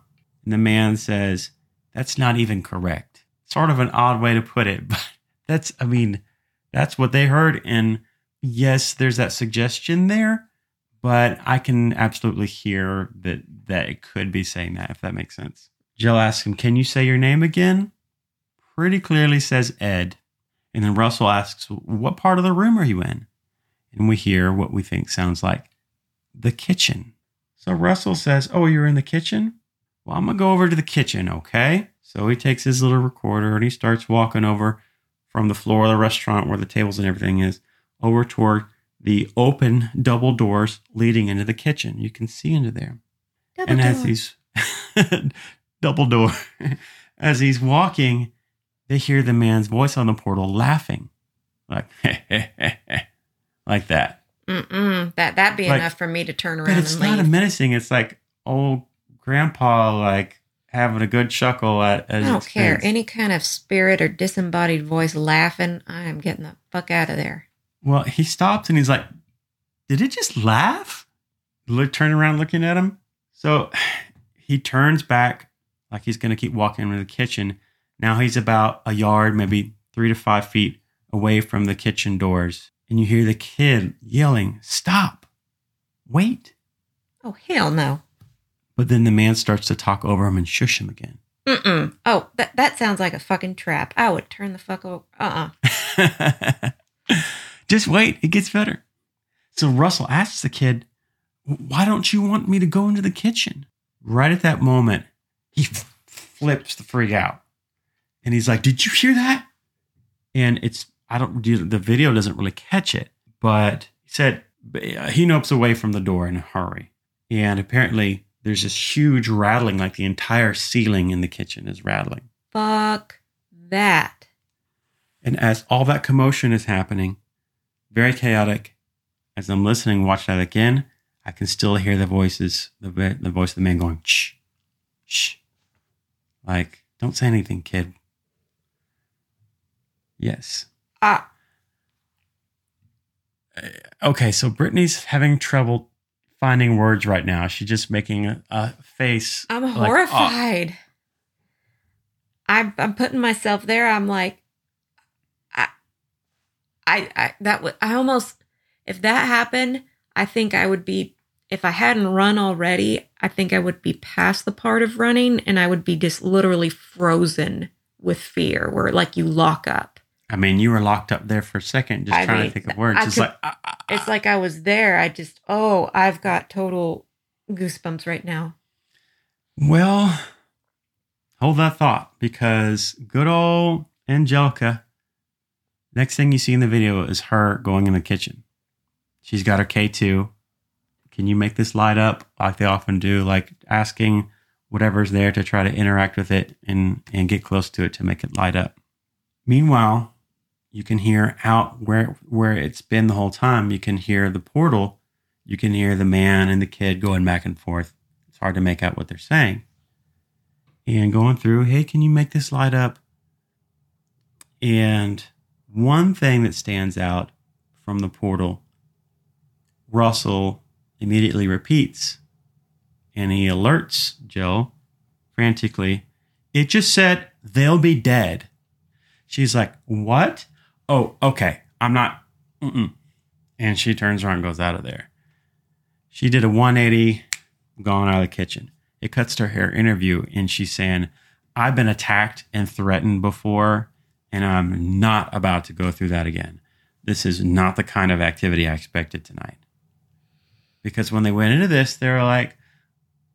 And the man says, That's not even correct. Sort of an odd way to put it, but that's, I mean, that's what they heard. And yes, there's that suggestion there, but I can absolutely hear that that it could be saying that, if that makes sense. Jill asks him, Can you say your name again? Pretty clearly says Ed. And then Russell asks, What part of the room are you in? And we hear what we think sounds like the kitchen. So Russell says, Oh, you're in the kitchen? Well, I'm going to go over to the kitchen, okay? So he takes his little recorder and he starts walking over from the floor of the restaurant where the tables and everything is over toward the open double doors leading into the kitchen. You can see into there Double and as he's double door as he's walking they hear the man's voice on the portal laughing like like that Mm-mm. That that'd be Like- enough for me to turn around but it's and not a leave. menacing it's like old grandpa like having a good chuckle at, at I don't care. Any kind of spirit or disembodied voice laughing, I am getting the fuck out of there. well he stops and he's like did it just laugh? Look turn around looking at him. So he turns back like he's going to keep walking into the kitchen. Now he's about a yard maybe three to five feet away from the kitchen doors. And you hear the kid yelling stop! Wait! Oh hell no. But then the man starts to talk over him and shush him again Mm-mm. Oh, that that sounds like a fucking trap. I would turn the fuck over. Uh-uh. just wait it gets better so russell asks the kid why don't you want me to go into the kitchen right at that moment he flips the freak out and he's like did you hear that and it's i don't the video doesn't really catch it but he said uh, he nopes away from the door in a hurry and apparently there's this huge rattling like the entire ceiling in the kitchen is rattling Fuck that. And as all that commotion is happening, very chaotic, as I'm listening, watch that again, I can still hear the voices, the, the voice of the man going, shh, shh. Like, don't say anything, kid. Yes. Ah, Okay, so Brittany's having trouble finding words right now. She's just making a, a face. I'm like, "Oh." horrified. I'm I'm putting myself there. I'm like, I, I, I that would I almost if that happened, I think I would be if I hadn't run already. I think I would be past the part of running, and I would be just literally frozen with fear, where like you lock up. I mean, you were locked up there for a second, just I trying mean, to think of words. I It's could- like, ah, ah, ah. It's like I was there. I just oh, I've got total goosebumps right now. Well, hold that thought because good old Angelica, next thing you see in the video is her going in the kitchen. She's got her K2. Can you make this light up like they often do, like asking whatever's there to try to interact with it and, and get close to it to make it light up? Meanwhile, you can hear out where where it's been the whole time. You can hear the portal. You can hear the man and the kid going back and forth. It's hard to make out what they're saying. And going through, hey, can you make this light up? And one thing that stands out from the portal, Russell immediately repeats and he alerts Jill frantically. It just said they'll be dead. She's like, What? Oh, okay. I'm not. Mm-mm. And she turns around and goes out of there. She did a 180, gone out of the kitchen. It cuts to her interview, and she's saying, I've been attacked and threatened before, and I'm not about to go through that again. this is not the kind of activity I expected tonight. Because when they went into this, they were like,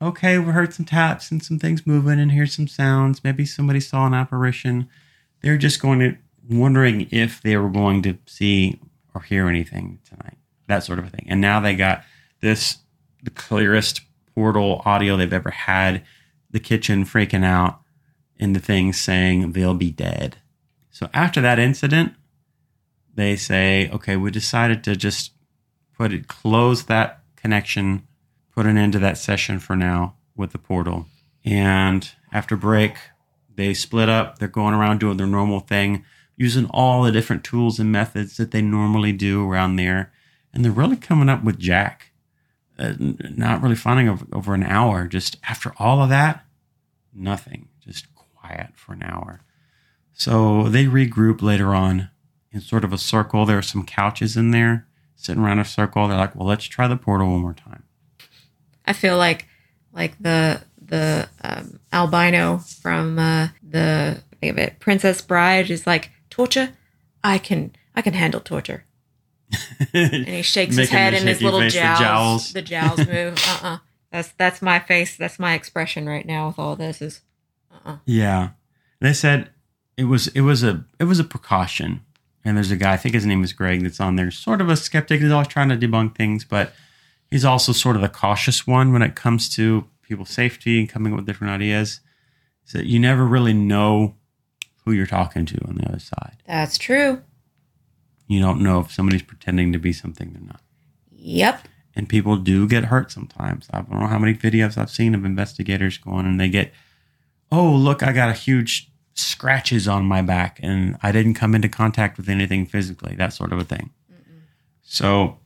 okay, we heard some taps and some things moving and here's some sounds. Maybe somebody saw an apparition. They're just going to wondering if they were going to see or hear anything tonight. That sort of a thing. And now they got this the clearest portal audio they've ever had. The kitchen freaking out and the thing saying they'll be dead. So after that incident, they say, okay, we decided to just put it, close that connection, put an end to that session for now with the portal. And after break, they split up. They're going around doing their normal thing, using all the different tools and methods that they normally do around there. And they're really coming up with Jack. Uh, not really finding over, over an hour. Just after all of that, nothing. Just quiet for an hour. So they regroup later on in sort of a circle. There are some couches in there sitting around a circle. They're like, well, let's try the portal one more time. I feel like like the the um, albino from uh, the think of it Princess Bride is like torture. I can I can handle torture. and he shakes his head and his little face, the jowls, jowls. the jowls move. Uh uh That's that's my face. That's my expression right now with all this. Is Yeah. They said it was it was a it was a precaution. And there's a guy, I think his name is Greg, that's on there, sort of a skeptic. He's always trying to debunk things, but he's also sort of the cautious one when it comes to people's safety and coming up with different ideas. So you never really know who you're talking to on the other side. that's true. You don't know if somebody's pretending to be something they're not. Yep. and people do get hurt sometimes. I don't know how many videos I've seen of investigators going and they get, oh, look, I got a huge scratches on my back and I didn't come into contact with anything physically, that sort of a thing. So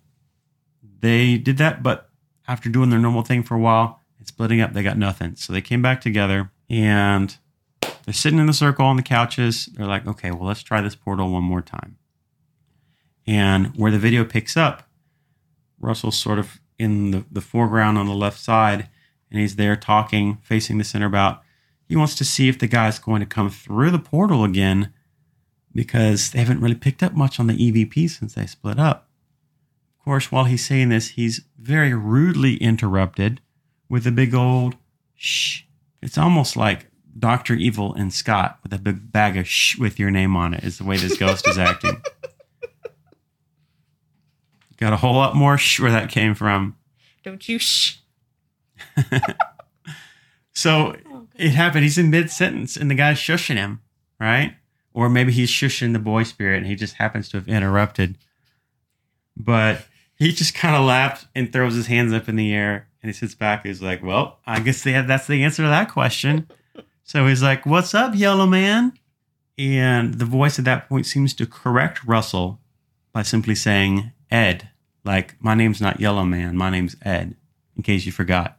they did that, but after doing their normal thing for a while and splitting up, they got nothing. So they came back together and they're sitting in the circle on the couches. They're like, okay, well, let's try this portal one more time. And where the video picks up, Russell's sort of in the, the foreground on the left side, and he's there talking, facing the center about He wants to see if the guy's going to come through the portal again because they haven't really picked up much on the EVP since they split up. Of course, while he's saying this, he's very rudely interrupted with a big old shh. It's almost like Dr. Evil and Scott with a big bag of shh with your name on it, is the way this ghost is acting. Got a whole lot more shh where that came from. Don't you shh. So it happened. He's in mid sentence and the guy's shushing him, right? Or maybe he's shushing the boy spirit and he just happens to have interrupted. But he just kind of laughs and throws his hands up in the air and he sits back. He's like, Well, I guess they have, that's the answer to that question. So he's like, What's up, yellow man? And the voice at that point seems to correct Russell by simply saying, Ed. Like, my name's not Yellow Man, my name's Ed, in case you forgot.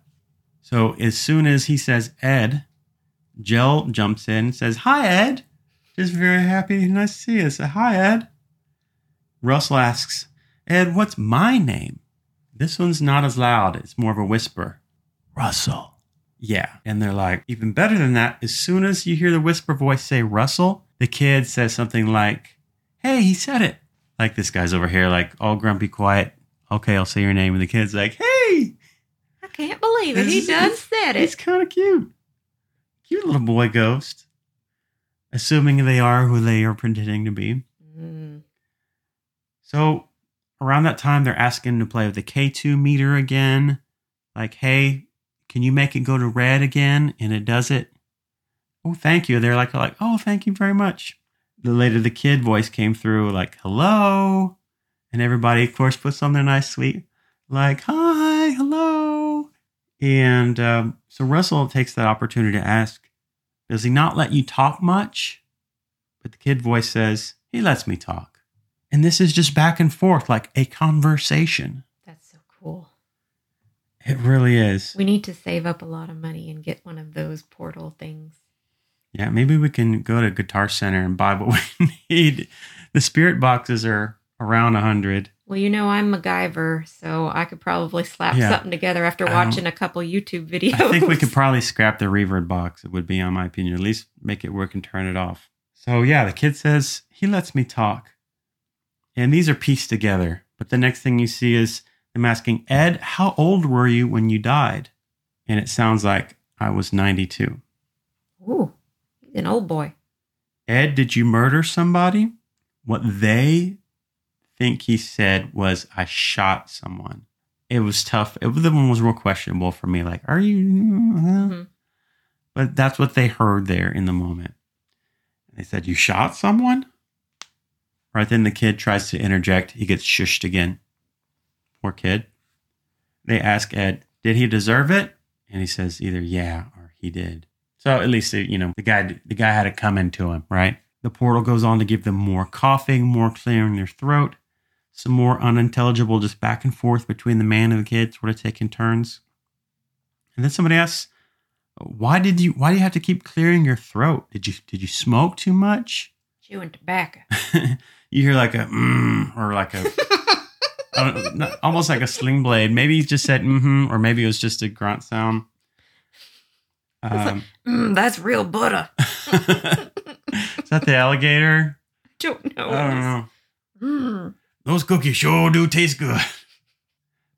So as soon as he says Ed, Jill jumps in and says, Hi, Ed. Just very happy. Nice to see you. Say, Hi, Ed. Russell asks, Ed, what's my name? This one's not as loud. It's more of a whisper. Russell. Yeah. And they're like, even better than that, as soon as you hear the whisper voice say Russell, the kid says something like, Hey, he said it. Like this guy's over here, like all grumpy, quiet. Okay, I'll say your name. And the kid's like, Hey, I can't believe it. He It's- done it's- said it's it. kind of cute. Cute little boy ghost. Assuming they are who they are pretending to be. Mm. So around that time, they're asking to play with the K2 meter again. Like, hey, can you make it go to red again? And it does it. Oh, thank you. They're like, like, oh, thank you very much. Later the kid voice came through, like, hello. And everybody, of course, puts on their nice sweet, like, hi, hello. And um, so Russell takes that opportunity to ask, does he not let you talk much? But the kid voice says, he lets me talk. And this is just back and forth like a conversation. That's so cool. It really is. We need to save up a lot of money and get one of those portal things. Yeah, maybe we can go to Guitar Center and buy what we need. The spirit boxes are around a hundred. Well, you know, I'm MacGyver, so I could probably slap Yeah. something together after Um, watching a couple YouTube videos. I think we could probably scrap the reverb box. It would be, on my opinion, at least make it work and turn it off. So yeah, the kid says he lets me talk, And these are pieced together. But the next thing you see is them asking, Ed, how old were you when you died? And it sounds like I was 92. Ooh, he's an old boy. Ed, did you murder somebody? What they think he said was, I shot someone. It was tough. It, the one was real questionable for me. Like, are you? Mhm. But that's what they heard there in the moment. They said, You shot someone? Right then, the kid tries to interject. He gets shushed again. Poor kid. They ask Ed, Did he deserve it? And he says, Either yeah or he did. So at least, you know, the guy, the guy had it coming to him, right? The portal goes on to give them more coughing, more clearing their throat, some more unintelligible, just back and forth between the man and the kid, sort of taking turns. And then somebody asks, why did you why do you have to keep clearing your throat did you did you smoke too much Chewing tobacco. you hear like a mm, or like a I don't- not- almost like a sling blade. Maybe he just said mm-hmm or maybe it was just a grunt sound. Um, Mm, that's real butter. is that the alligator? I Don't know. i don't know. Mm. those cookies sure do taste good.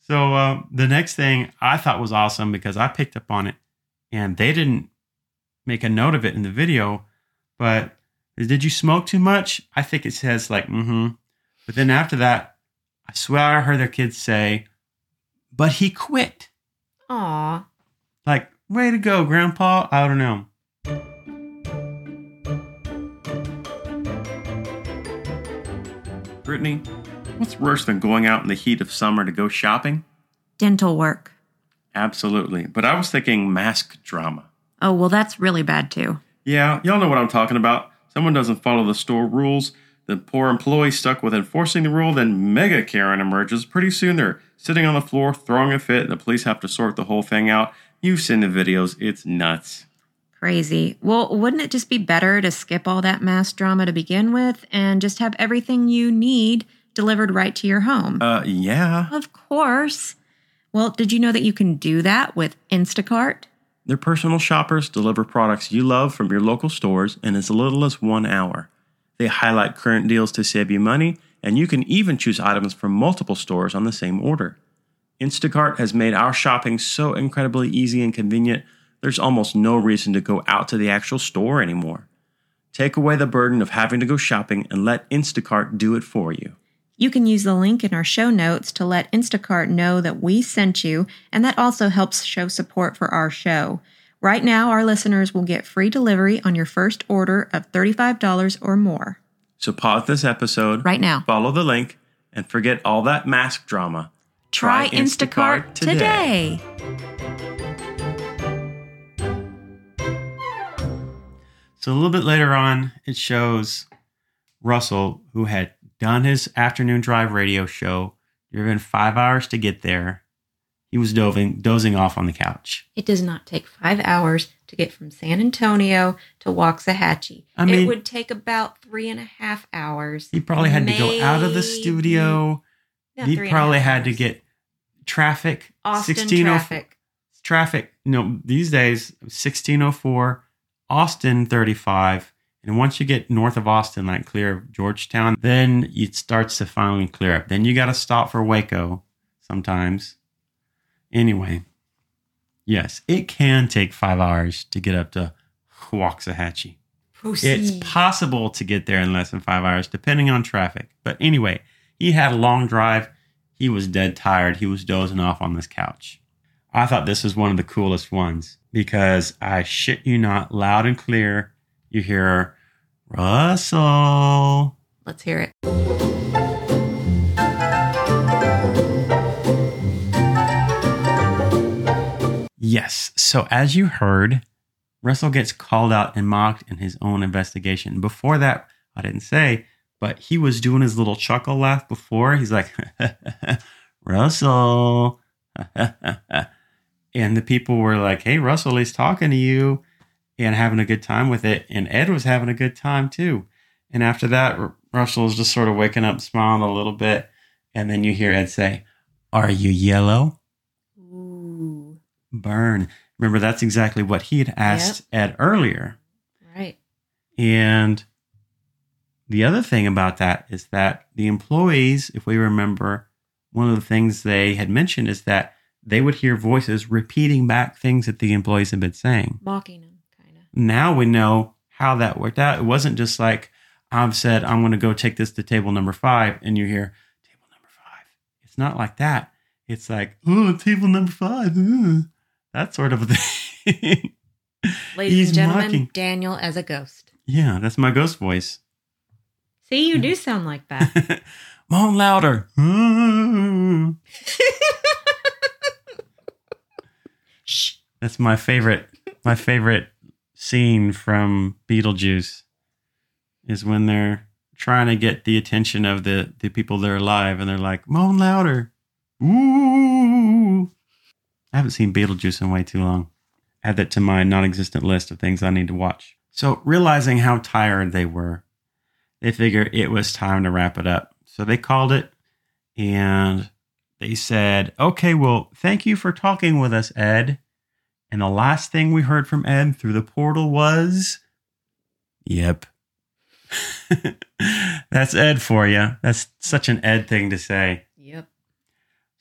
So uh, the next thing i thought was awesome because i picked up on it and they didn't make a note of it in the video but did you smoke too much? I think it says like mm-hmm. But then after that i swear i heard their kids say but he quit Aw. like way to go grandpa i don't know brittany what's worse than going out in the heat of summer to go shopping Dental work. Absolutely. But I was thinking mask drama. Oh, well, that's really bad too. Yeah, y'all know what I'm talking about. Someone doesn't follow the store rules, the poor employee stuck with enforcing the rule, then Mega Karen emerges. Pretty soon they're sitting on the floor throwing a fit, and the police have to sort the whole thing out. You've seen the videos, it's nuts. Crazy. Well, wouldn't it just be better to skip all that mass drama to begin with and just have everything you need delivered right to your home? Uh, yeah. of course. Well, did you know that you can do that with Instacart? Their personal shoppers deliver products you love from your local stores in as little as one hour. They highlight current deals to save you money, and you can even choose items from multiple stores on the same order. Instacart has made our shopping so incredibly easy and convenient, there's almost no reason to go out to the actual store anymore. Take away the burden of having to go shopping and let Instacart do it for you. You can use the link in our show notes to let Instacart know that we sent you, and that also helps show support for our show. Right now, our listeners will get free delivery on your first order of $35 or more. So pause this episode, Right now. follow the link, and forget all that mask drama. Try Instacart today. So a little bit later on, it shows Russell, who had done his afternoon drive radio show, driven five hours to get there. He was dozing, dozing off on the couch. It does not take five hours to get from San Antonio to Waxahachie. I mean- it would take about three and a half hours. He probably had to go out of the studio. He three and a probably had to get traffic. Austin 1604 traffic. Traffic. You know, these days, 1604, Austin 35. And once you get north of Austin, like clear of Georgetown, then it starts to finally clear up. Then you got to stop for Waco sometimes. Anyway, yes, it can take five hours to get up to Waxahachie. Proceed. It's possible to get there in less than five hours, depending on traffic. But anyway, he had a long drive. He was dead tired. He was dozing off on this couch. I thought this was one of the coolest ones because I shit you not, loud and clear, you hear Russell. Let's hear it. Yes. So as you heard, Russell gets called out and mocked in his own investigation. Before that, I didn't say, but he was doing his little chuckle laugh before. He's like, Russell. and the people were like, hey, Russell, he's talking to you and having a good time with it. And Ed was having a good time too. And after that, Russell was just sort of waking up, smiling a little bit. And then you hear Ed say, Are you yellow? Ooh. burn. Remember, that's exactly what he had asked Ed earlier. Right. And the other thing about that is that the employees, if we remember, one of the things they had mentioned is that they would hear voices repeating back things that the employees had been saying. Mocking him, kind of. Now we know how that worked out. It wasn't just like I've said, I'm going to go take this to table number five, and you hear table number five. It's not like that. It's like, oh, table number five. uh," that sort of a thing. Ladies He's and gentlemen, mocking. Daniel as a ghost. yeah, that's my ghost voice. See, you do sound like that. Moan louder. Uh. Shh. That's my favorite. My favorite scene from Beetlejuice is when they're trying to get the attention of the the people that are alive, and they're like, "Moan louder." Ooh. I haven't seen Beetlejuice in way too long. Add that to my non-existent list of things I need to watch. So, realizing how tired they were, they figured it was time to wrap it up. So they called it, and they said, "Okay, well, thank you for talking with us, Ed." And the last thing we heard from Ed through the portal was, Yep. That's Ed for you. That's such an Ed thing to say.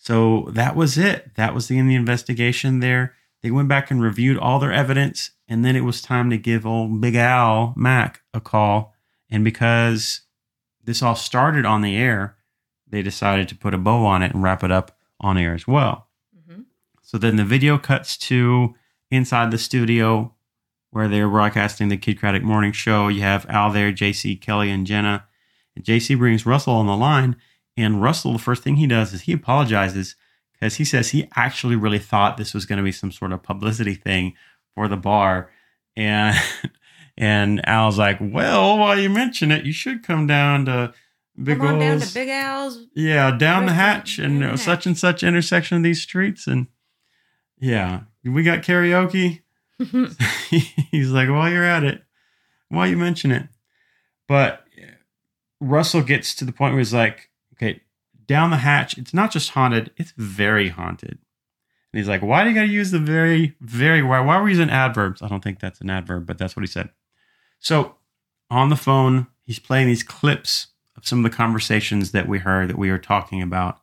So that was it. That was the end of the investigation there. They went back and reviewed all their evidence, and then it was time to give old Big Al Mack a call. And because this all started on the air, they decided to put a bow on it and wrap it up on air as well. hmm So then the video cuts to inside the studio where they're broadcasting the Kidd Kraddick morning show. You have Al there, JC, Kelly, and Jenna. And JC brings Russell on the line. And Russell, the first thing he does is he apologizes because he says he actually really thought this was going to be some sort of publicity thing for the bar. And and Al's like, well, while you mention it, you should come down to Big Come on down to Big Al's. yeah, down the hatch and down such and such intersection of these streets. And yeah, we got karaoke. He's like, while you're at it, while you mention it. But Russell gets to the point where he's like, okay, down the hatch, it's not just haunted, it's very haunted. And he's like, why do you got to use the very, very, why, why are we using adverbs? I don't think that's an adverb, but that's what he said. So on the phone, he's playing these clips of some of the conversations that we heard that we were talking about.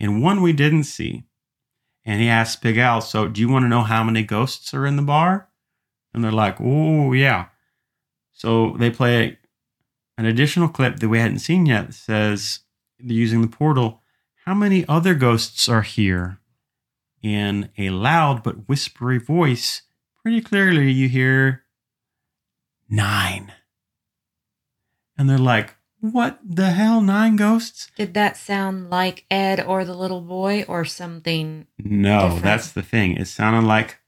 And one we didn't see. And he asked Big Al, So do you want to know how many ghosts are in the bar? And they're like, Oh, yeah. So they play an additional clip that we hadn't seen yet that says, using the portal, How many other ghosts are here? In a loud but whispery voice, pretty clearly you hear nine. And they're like, What the hell? Nine ghosts? Did that sound like Ed or the little boy or something? No, Different. that's the thing. It sounded like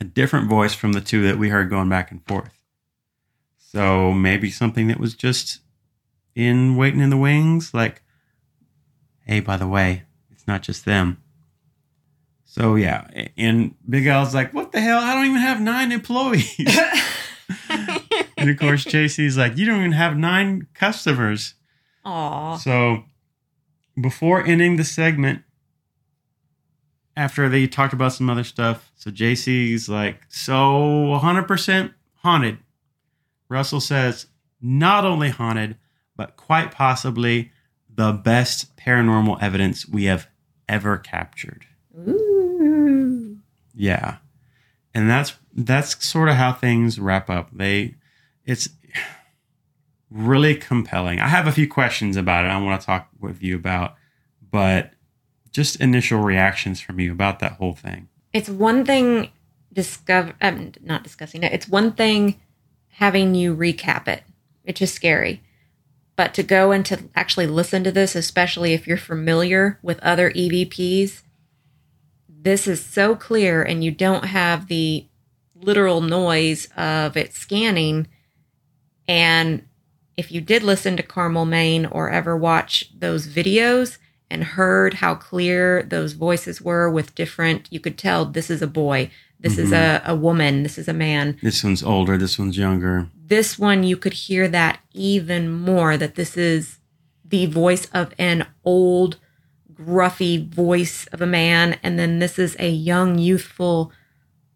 a different voice from the two that we heard going back and forth. So maybe something that was just in waiting in the wings, like, hey, by the way, it's not just them. So yeah, and Big Al's like, what the hell? I don't even have nine employees. and of course, JC's like, you don't even have nine customers. Aw. So before ending the segment, after they talked about some other stuff, so JC's like, so 100% haunted. Russell says, not only haunted, but quite possibly the best paranormal evidence we have ever captured. Ooh. Yeah. And that's that's sort of how things wrap up. They it's really compelling. I have a few questions about it I want to talk with you about, but just initial reactions from you about that whole thing. It's one thing discover um, not discussing it. It's one thing having you recap it. It's just scary. But to go and to actually listen to this, especially if you're familiar with other EVPs, this is so clear and you don't have the literal noise of it scanning. And if you did listen to Carmel Maine or ever watch those videos and heard how clear those voices were with different, you could tell this is a boy, this is a, a woman, this is a man. This one's older, this one's younger. This one, you could hear that even more that this is the voice of an old, gruffy voice of a man. And then this is a young, youthful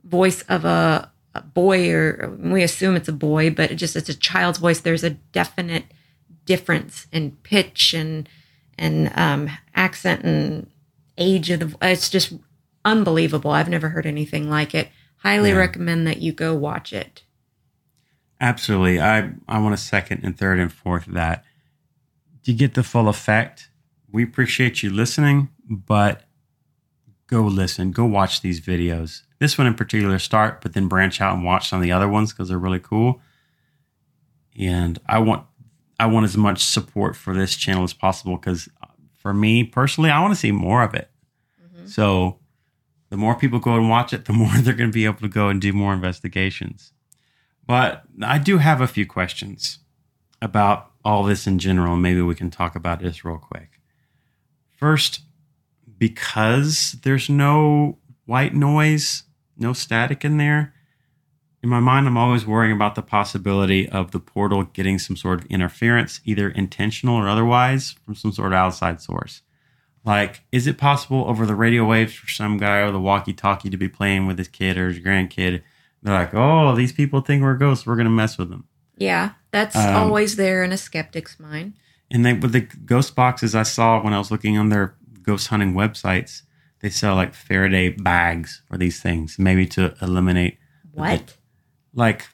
voice of a, a boy, or we assume it's a boy, but it just it's a child's voice. There's a definite difference in pitch and and um, accent and age of the. It's just unbelievable. I've never heard anything like it. Highly Yeah. recommend that you go watch it. Absolutely. I, I want to second and third and fourth that. To get the full effect, we appreciate you listening, but go listen, go watch these videos. This one in particular, start, but then branch out and watch some of the other ones because they're really cool. And I want I want as much support for this channel as possible because uh, for me personally, I want to see more of it. Mm-hmm. So the more people go and watch it, the more they're going to be able to go and do more investigations. But I do have a few questions about all this in general. Maybe we can talk about this real quick. First, because there's no white noise, no static in there, in my mind, I'm always worrying about the possibility of the portal getting some sort of interference, either intentional or otherwise, from some sort of outside source. Like, is it possible over the radio waves for some guy or the walkie talkie to be playing with his kid or his grandkid? They're like, oh, these people think we're ghosts. We're going to mess with them. Yeah, that's Um, always there in a skeptic's mind. And they, with the ghost boxes I saw when I was looking on their ghost hunting websites, they sell like Faraday bags or these things, maybe to eliminate What? like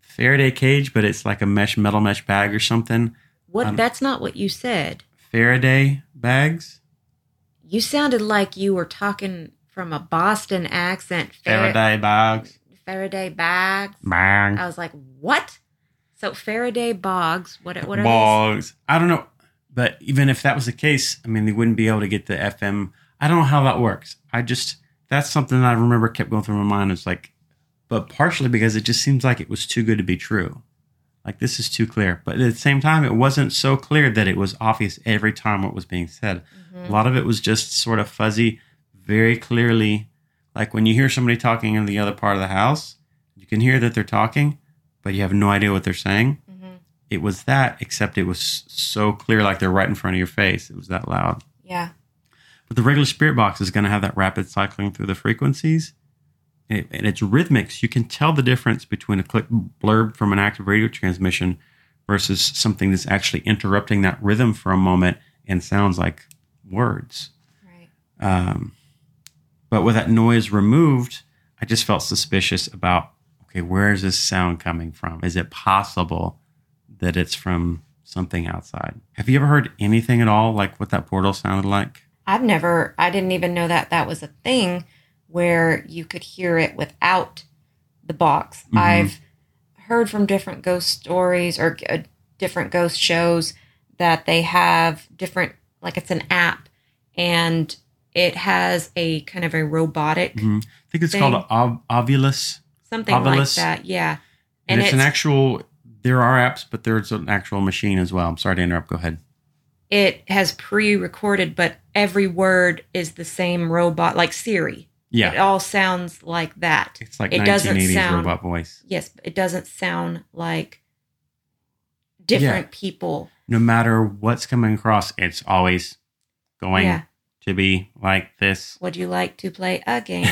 Faraday cage, but it's like a mesh metal mesh bag or something. What? Um, That's not what you said. Faraday bags, You sounded like you were talking from a Boston accent. Far- Faraday bags, Faraday bags. bag, I was like, what? So Faraday bogs. What? What are bogs. I don't know, but even if that was the case, I mean, they wouldn't be able to get the FM. I don't know how that works. I just that's something I remember kept going through my mind. It's like, but partially because it just seems like it was too good to be true. Like this is too clear, but at the same time, it wasn't so clear that it was obvious every time what was being said. these? A lot of it was just sort of fuzzy, very clearly. Like when you hear somebody talking in the other part of the house, you can hear that they're talking, but you have no idea what they're saying. Mhm. It was that, except it was so clear, like they're right in front of your face. It was that loud. Yeah. But the regular spirit box is going to have that rapid cycling through the frequencies. And it's rhythmic. So you can tell the difference between a click blurb from an active radio transmission versus something that's actually interrupting that rhythm for a moment and sounds like words. Right. Um, but with that noise removed, I just felt suspicious about okay, where is this sound coming from? Is it possible that it's from something outside? Have you ever heard anything at all like what that portal sounded like? I've never. I didn't even know that that was a thing where you could hear it without the box. Mhm. I've heard from different ghost stories or uh, different ghost shows that they have different, like it's an app, and it has a kind of a robotic Mhm. I think it's Thing. called ov- Ovilus, something Ovilus. like that. Yeah, and, And it's, an actual. There are apps, but there's an actual machine as well. I'm sorry to interrupt. Go ahead. it has pre-recorded, but every word is the same robot, like Siri. Yeah, It all sounds like that. it's like it doesn't 1980s sound- robot voice. Yes, it doesn't sound like different people. No matter what's coming across, it's always going Yeah. to be like this. Would you like to play a game?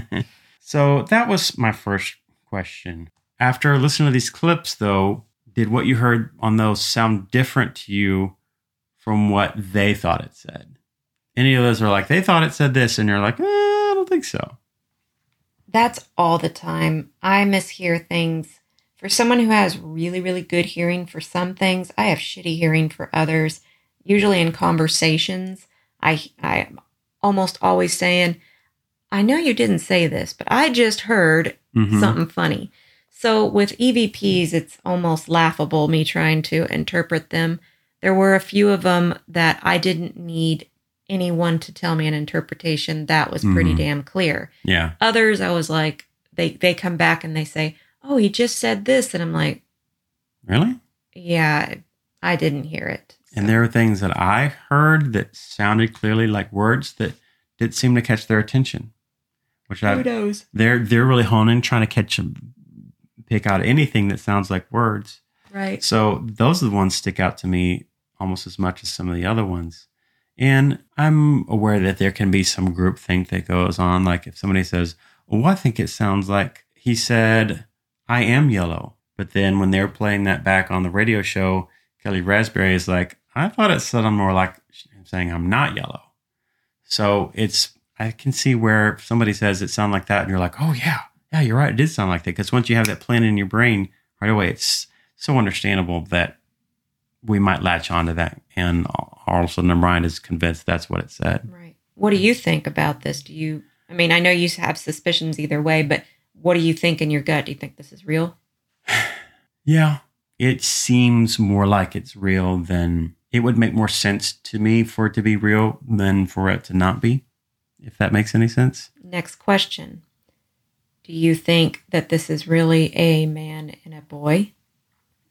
so that was my first question. After listening to these clips, though, did what you heard on those sound different to you from what they thought it said? Any of those are like, they thought it said this, and you're like, eh, think so. That's all the time. I mishear things. For someone who has really, really good hearing for some things, I have shitty hearing for others. Usually in conversations, I I'm almost always saying, I know you didn't say this, but I just heard Mhm. something funny. So with EVPs, it's almost laughable me trying to interpret them. There were a few of them that I didn't need anyone to tell me an interpretation that was pretty Mhm. damn clear. Yeah. Others, I was like, they they come back and they say, "Oh, he just said this," and I'm like, Really? "Yeah, I didn't hear it." And there are things that I heard that sounded clearly like words that did seem to catch their attention, which I, knows? they're they're really honing, trying to catch, pick out anything that sounds like words. Right. So those are the ones stick out to me almost as much as some of the other ones. And I'm aware that there can be some group think that goes on. Like if somebody says, "Well, I think it sounds like he said I am yellow," but then when they're playing that back on the radio show, Kellie Rasberry is like, I thought it sounded more like saying I'm not yellow. So it's I can see where somebody says it sounded like that, and you're like, oh yeah, yeah, you're right, it did sound like that. Because once you have that planted in your brain right away, it's so understandable that we might latch onto that, and all of a sudden mind is convinced that's what it said. Right. What do you think about this? Do you? I mean, I know you have suspicions either way, but what do you think in your gut? Do you think this is real? Yeah, it seems more like it's real than it would make more sense to me for it to be real than for it to not be, if that makes any sense. Next question Do you think that this is really a man and a boy?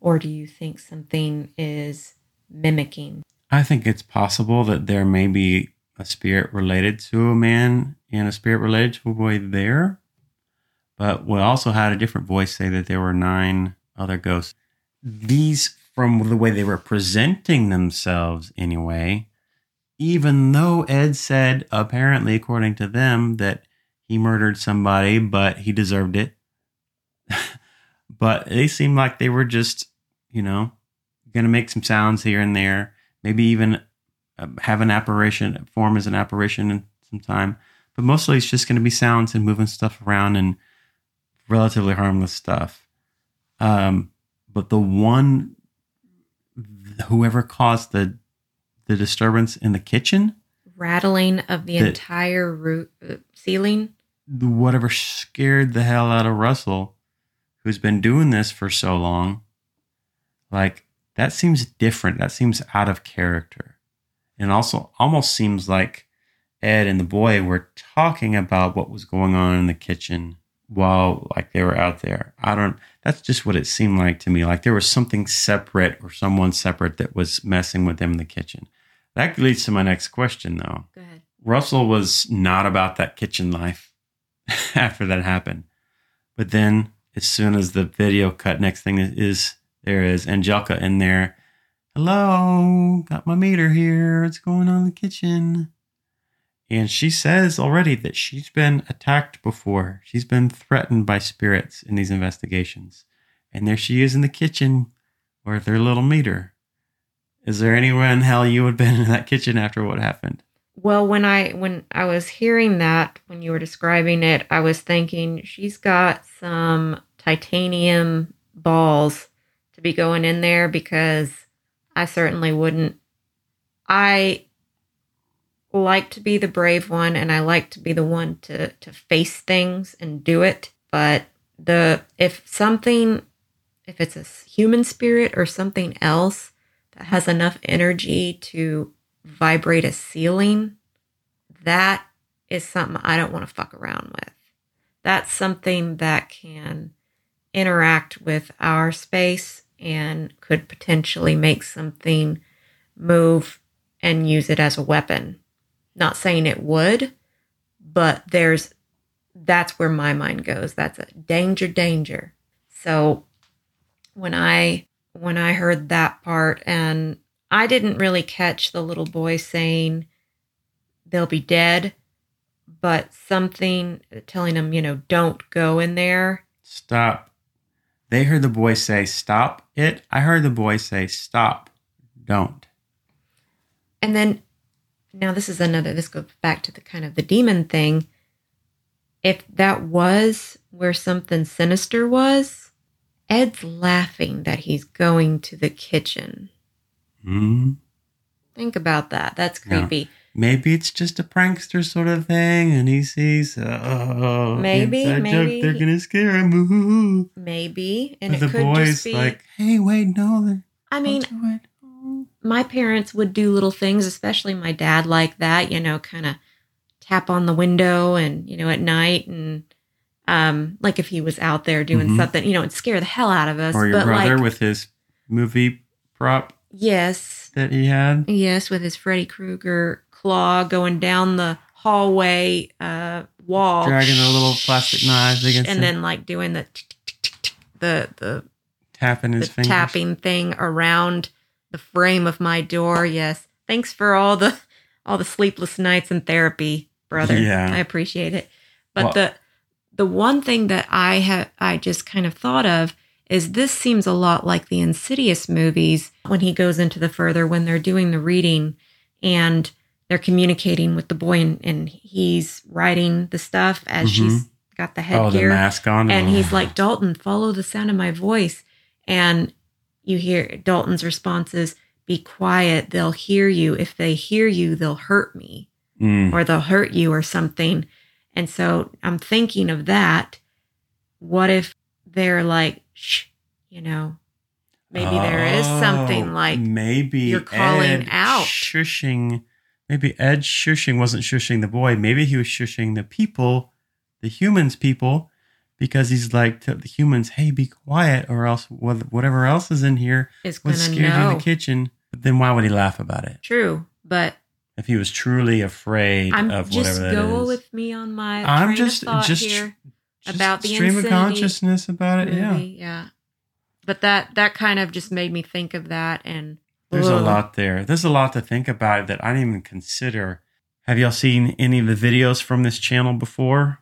Or do you think something is mimicking? I think it's possible that there may be a spirit related to a man and a spirit related to a boy there. But we also had a different voice say that there were nine other ghosts. These from the way they were presenting themselves anyway, even though Ed said, apparently, according to them, that he murdered somebody, but he deserved it. but they seemed like they were just, you know, going to make some sounds here and there, maybe even uh, have an apparition, form as an apparition in some time. But mostly it's just going to be sounds and moving stuff around and relatively harmless stuff. Um, but the one whoever caused the the disturbance in the kitchen, rattling of the, the entire roof uh, ceiling, whatever scared the hell out of Russell, who's been doing this for so long. Like that seems different. That seems out of character, and also almost seems like Ed and the boy were talking about what was going on in the kitchen while like they were out there. I don't that's just what it seemed like to me. Like there was something separate or someone separate that was messing with them in the kitchen. That leads to my next question though. Go ahead. Russell was not about that kitchen life after that happened. But then as soon as the video cut, next thing is there is Angelica in there. Hello, got my meter here. What's going on in the kitchen? And she says already that she's been attacked before. She's been threatened by spirits in these investigations. And there she is in the kitchen with her little meter. Is there anywhere in hell you would have been in that kitchen after what happened? Well, when I when I was hearing that when you were describing it, I was thinking she's got some titanium balls be going in there because I certainly wouldn't I like to be the brave one and I like to be the one to to face things and do it. But the if something if it's a human spirit or something else that has enough energy to vibrate a ceiling, that is something I don't want to fuck around with. That's something that can interact with our space and could potentially make something move and use it as a weapon. Not saying it would, but there's that's where my mind goes. That's a danger, danger. So when I when I heard that part and I didn't really catch the little boy saying they'll be dead, but something telling him, you know, don't go in there. Stop. They heard the boy say, stop it. I heard the boy say, stop, don't. And then now this is another this goes back to the kind of the demon thing if that was where something sinister was ed's laughing that he's going to the kitchen mm. think about that that's creepy yeah. Maybe it's just a prankster sort of thing and he sees oh maybe maybe joke, they're gonna scare him Ooh. maybe and the boy's be, like hey wait no i mean my parents would do little things, especially my dad, like that, you know, kind of tap on the window and, you know, at night and, um, like if he was out there doing mm-hmm. something, you know, it'd scare the hell out of us. Or your but brother like, with his movie prop. Yes. That he had. Yes, with his Freddy Krueger claw going down the hallway uh, wall, dragging the little plastic knives against, and him. then like doing the the the tapping his the tapping thing around the frame of my door. Yes. Thanks for all the all the sleepless nights in therapy, brother. Yeah. I appreciate it. But well, the the one thing that I have I just kind of thought of is this seems a lot like the Insidious movies when he goes into the further when they're doing the reading and they're communicating with the boy and, and he's writing the stuff as Mhm. she's got the Oh, headgear mask on. and Oh. he's like dalton follow the sound of my voice and you hear dalton's response is be quiet they'll hear you if they hear you they'll hurt me Mm. or they'll hurt you or something and so i'm thinking of that what if they're like shh you know maybe there is something Oh, like maybe you're calling Ed out. shushing. Maybe Ed shushing wasn't shushing the boy. Maybe he was shushing the people, the humans, people, because he's like to the humans, "Hey, be quiet, or else whatever else is in here is was scared you in the kitchen." But then why would he laugh about it true but if he was truly afraid i'm of just whatever that go with me on my I'm train just of thought just here just about the stream of consciousness about it. Yeah. yeah. But that that kind of just made me think of that and There's a lot there. There's a lot to think about that I didn't even consider. Have y'all seen any of the videos from this channel before?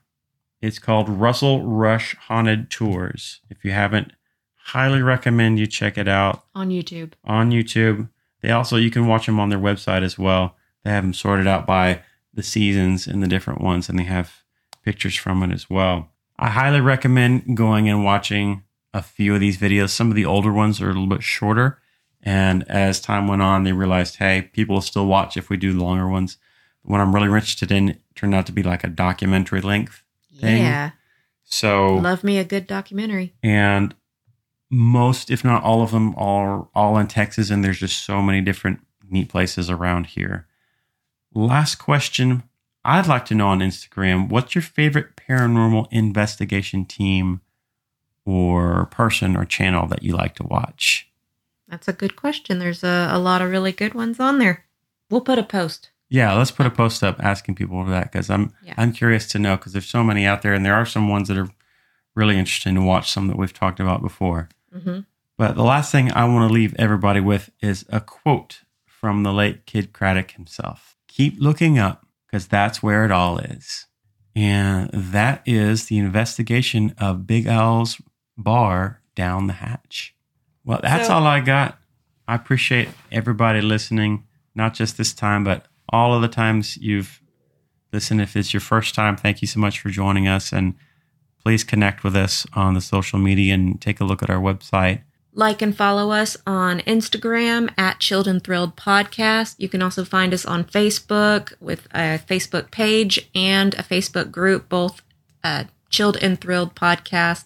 It's called Russell Rush Haunted Tours. If you haven't, highly recommend you check it out on YouTube. on YouTube. They also you can watch them on their website as well. They have them sorted out by the seasons and the different ones, and they have pictures from it as well. I highly recommend going and watching a few of these videos. Some of the older ones are a little bit shorter, and as time went on, they realized, hey, people will still watch if we do longer ones. What I'm really interested in turned out to be like a documentary length. Thing. Yeah. So Love me a good documentary. and most if not all of them are all in texas and there's just so many different neat places around here last question i'd like to know on instagram what's your favorite paranormal investigation team or person or channel that you like to watch That's a good question. There's a, a lot of really good ones on there. We'll put a post. yeah let's put a post up asking people for that because i'm Yeah. i'm curious to know because there's so many out there and there are some ones that are really interesting to watch some that we've talked about before hmm But the last thing I want to leave everybody with is a quote from the late Kidd Kraddick himself. Keep looking up because that's where it all is. And that is the investigation of Big Al's bar down the hatch. Well, that's So- all I got. I appreciate everybody listening, not just this time, but all of the times you've listened. If it's your first time, thank you so much for joining us. And please connect with us on the social media and take a look at our website. Like and follow us on Instagram at Chilled and Thrilled Podcast. You can also find us on Facebook with a Facebook page and a Facebook group, both uh, Chilled and Thrilled Podcast.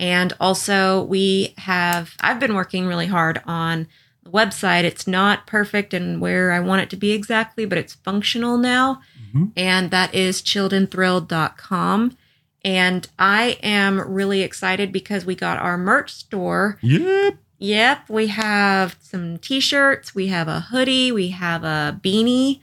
And also, we have, I've been working really hard on the website. It's not perfect and where I want it to be exactly, but it's functional now. Mhm. And that is chilledandthrilled.com. And I am really excited because we got our merch store Yep. Yep, we have some t-shirts, we have a hoodie, we have a beanie,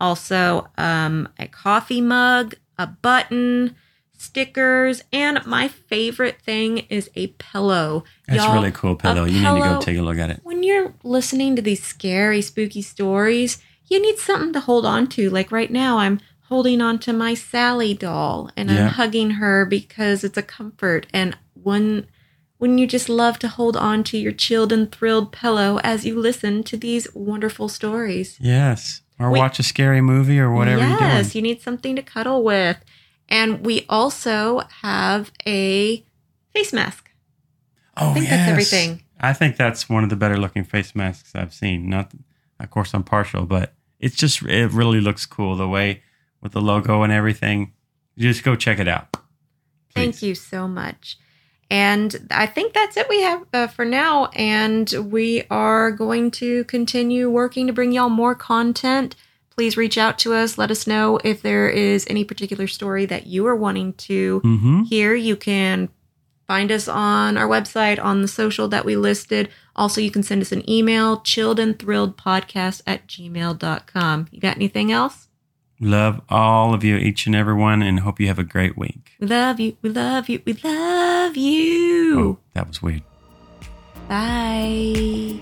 also um, a coffee mug, a button, stickers, and my favorite thing is a pillow. That's Y'all, really cool pillow. You need to go take a look at it. When you're listening to these scary, spooky stories, you need something to hold on to. Like right now, I'm holding on to my Sally doll and Yeah. I'm hugging her because it's a comfort. And when when you just love to hold on to your chilled and thrilled pillow as you listen to these wonderful stories. Yes. Or We- watch a scary movie or whatever yes, you need something to cuddle with. And we also have a face mask. Oh, I think yes. that's everything. I think that's one of the better looking face masks I've seen. Not, of course, I'm partial, but it's just it really looks cool the way with the logo and everything. Just go check it out. Thank you so much. And I think that's it we have uh, for now. And we are going to continue working to bring y'all more content. Please reach out to us. Let us know if there is any particular story that you are wanting to Mm-hmm. hear. You can find us on our website, on the social that we listed. Also, you can send us an email, chilledandthrilledpodcast at gmail.com. You got anything else? Love all of you, each and every one, and hope you have a great week. We love you. We love you. We love you. Oh, that was weird. Bye.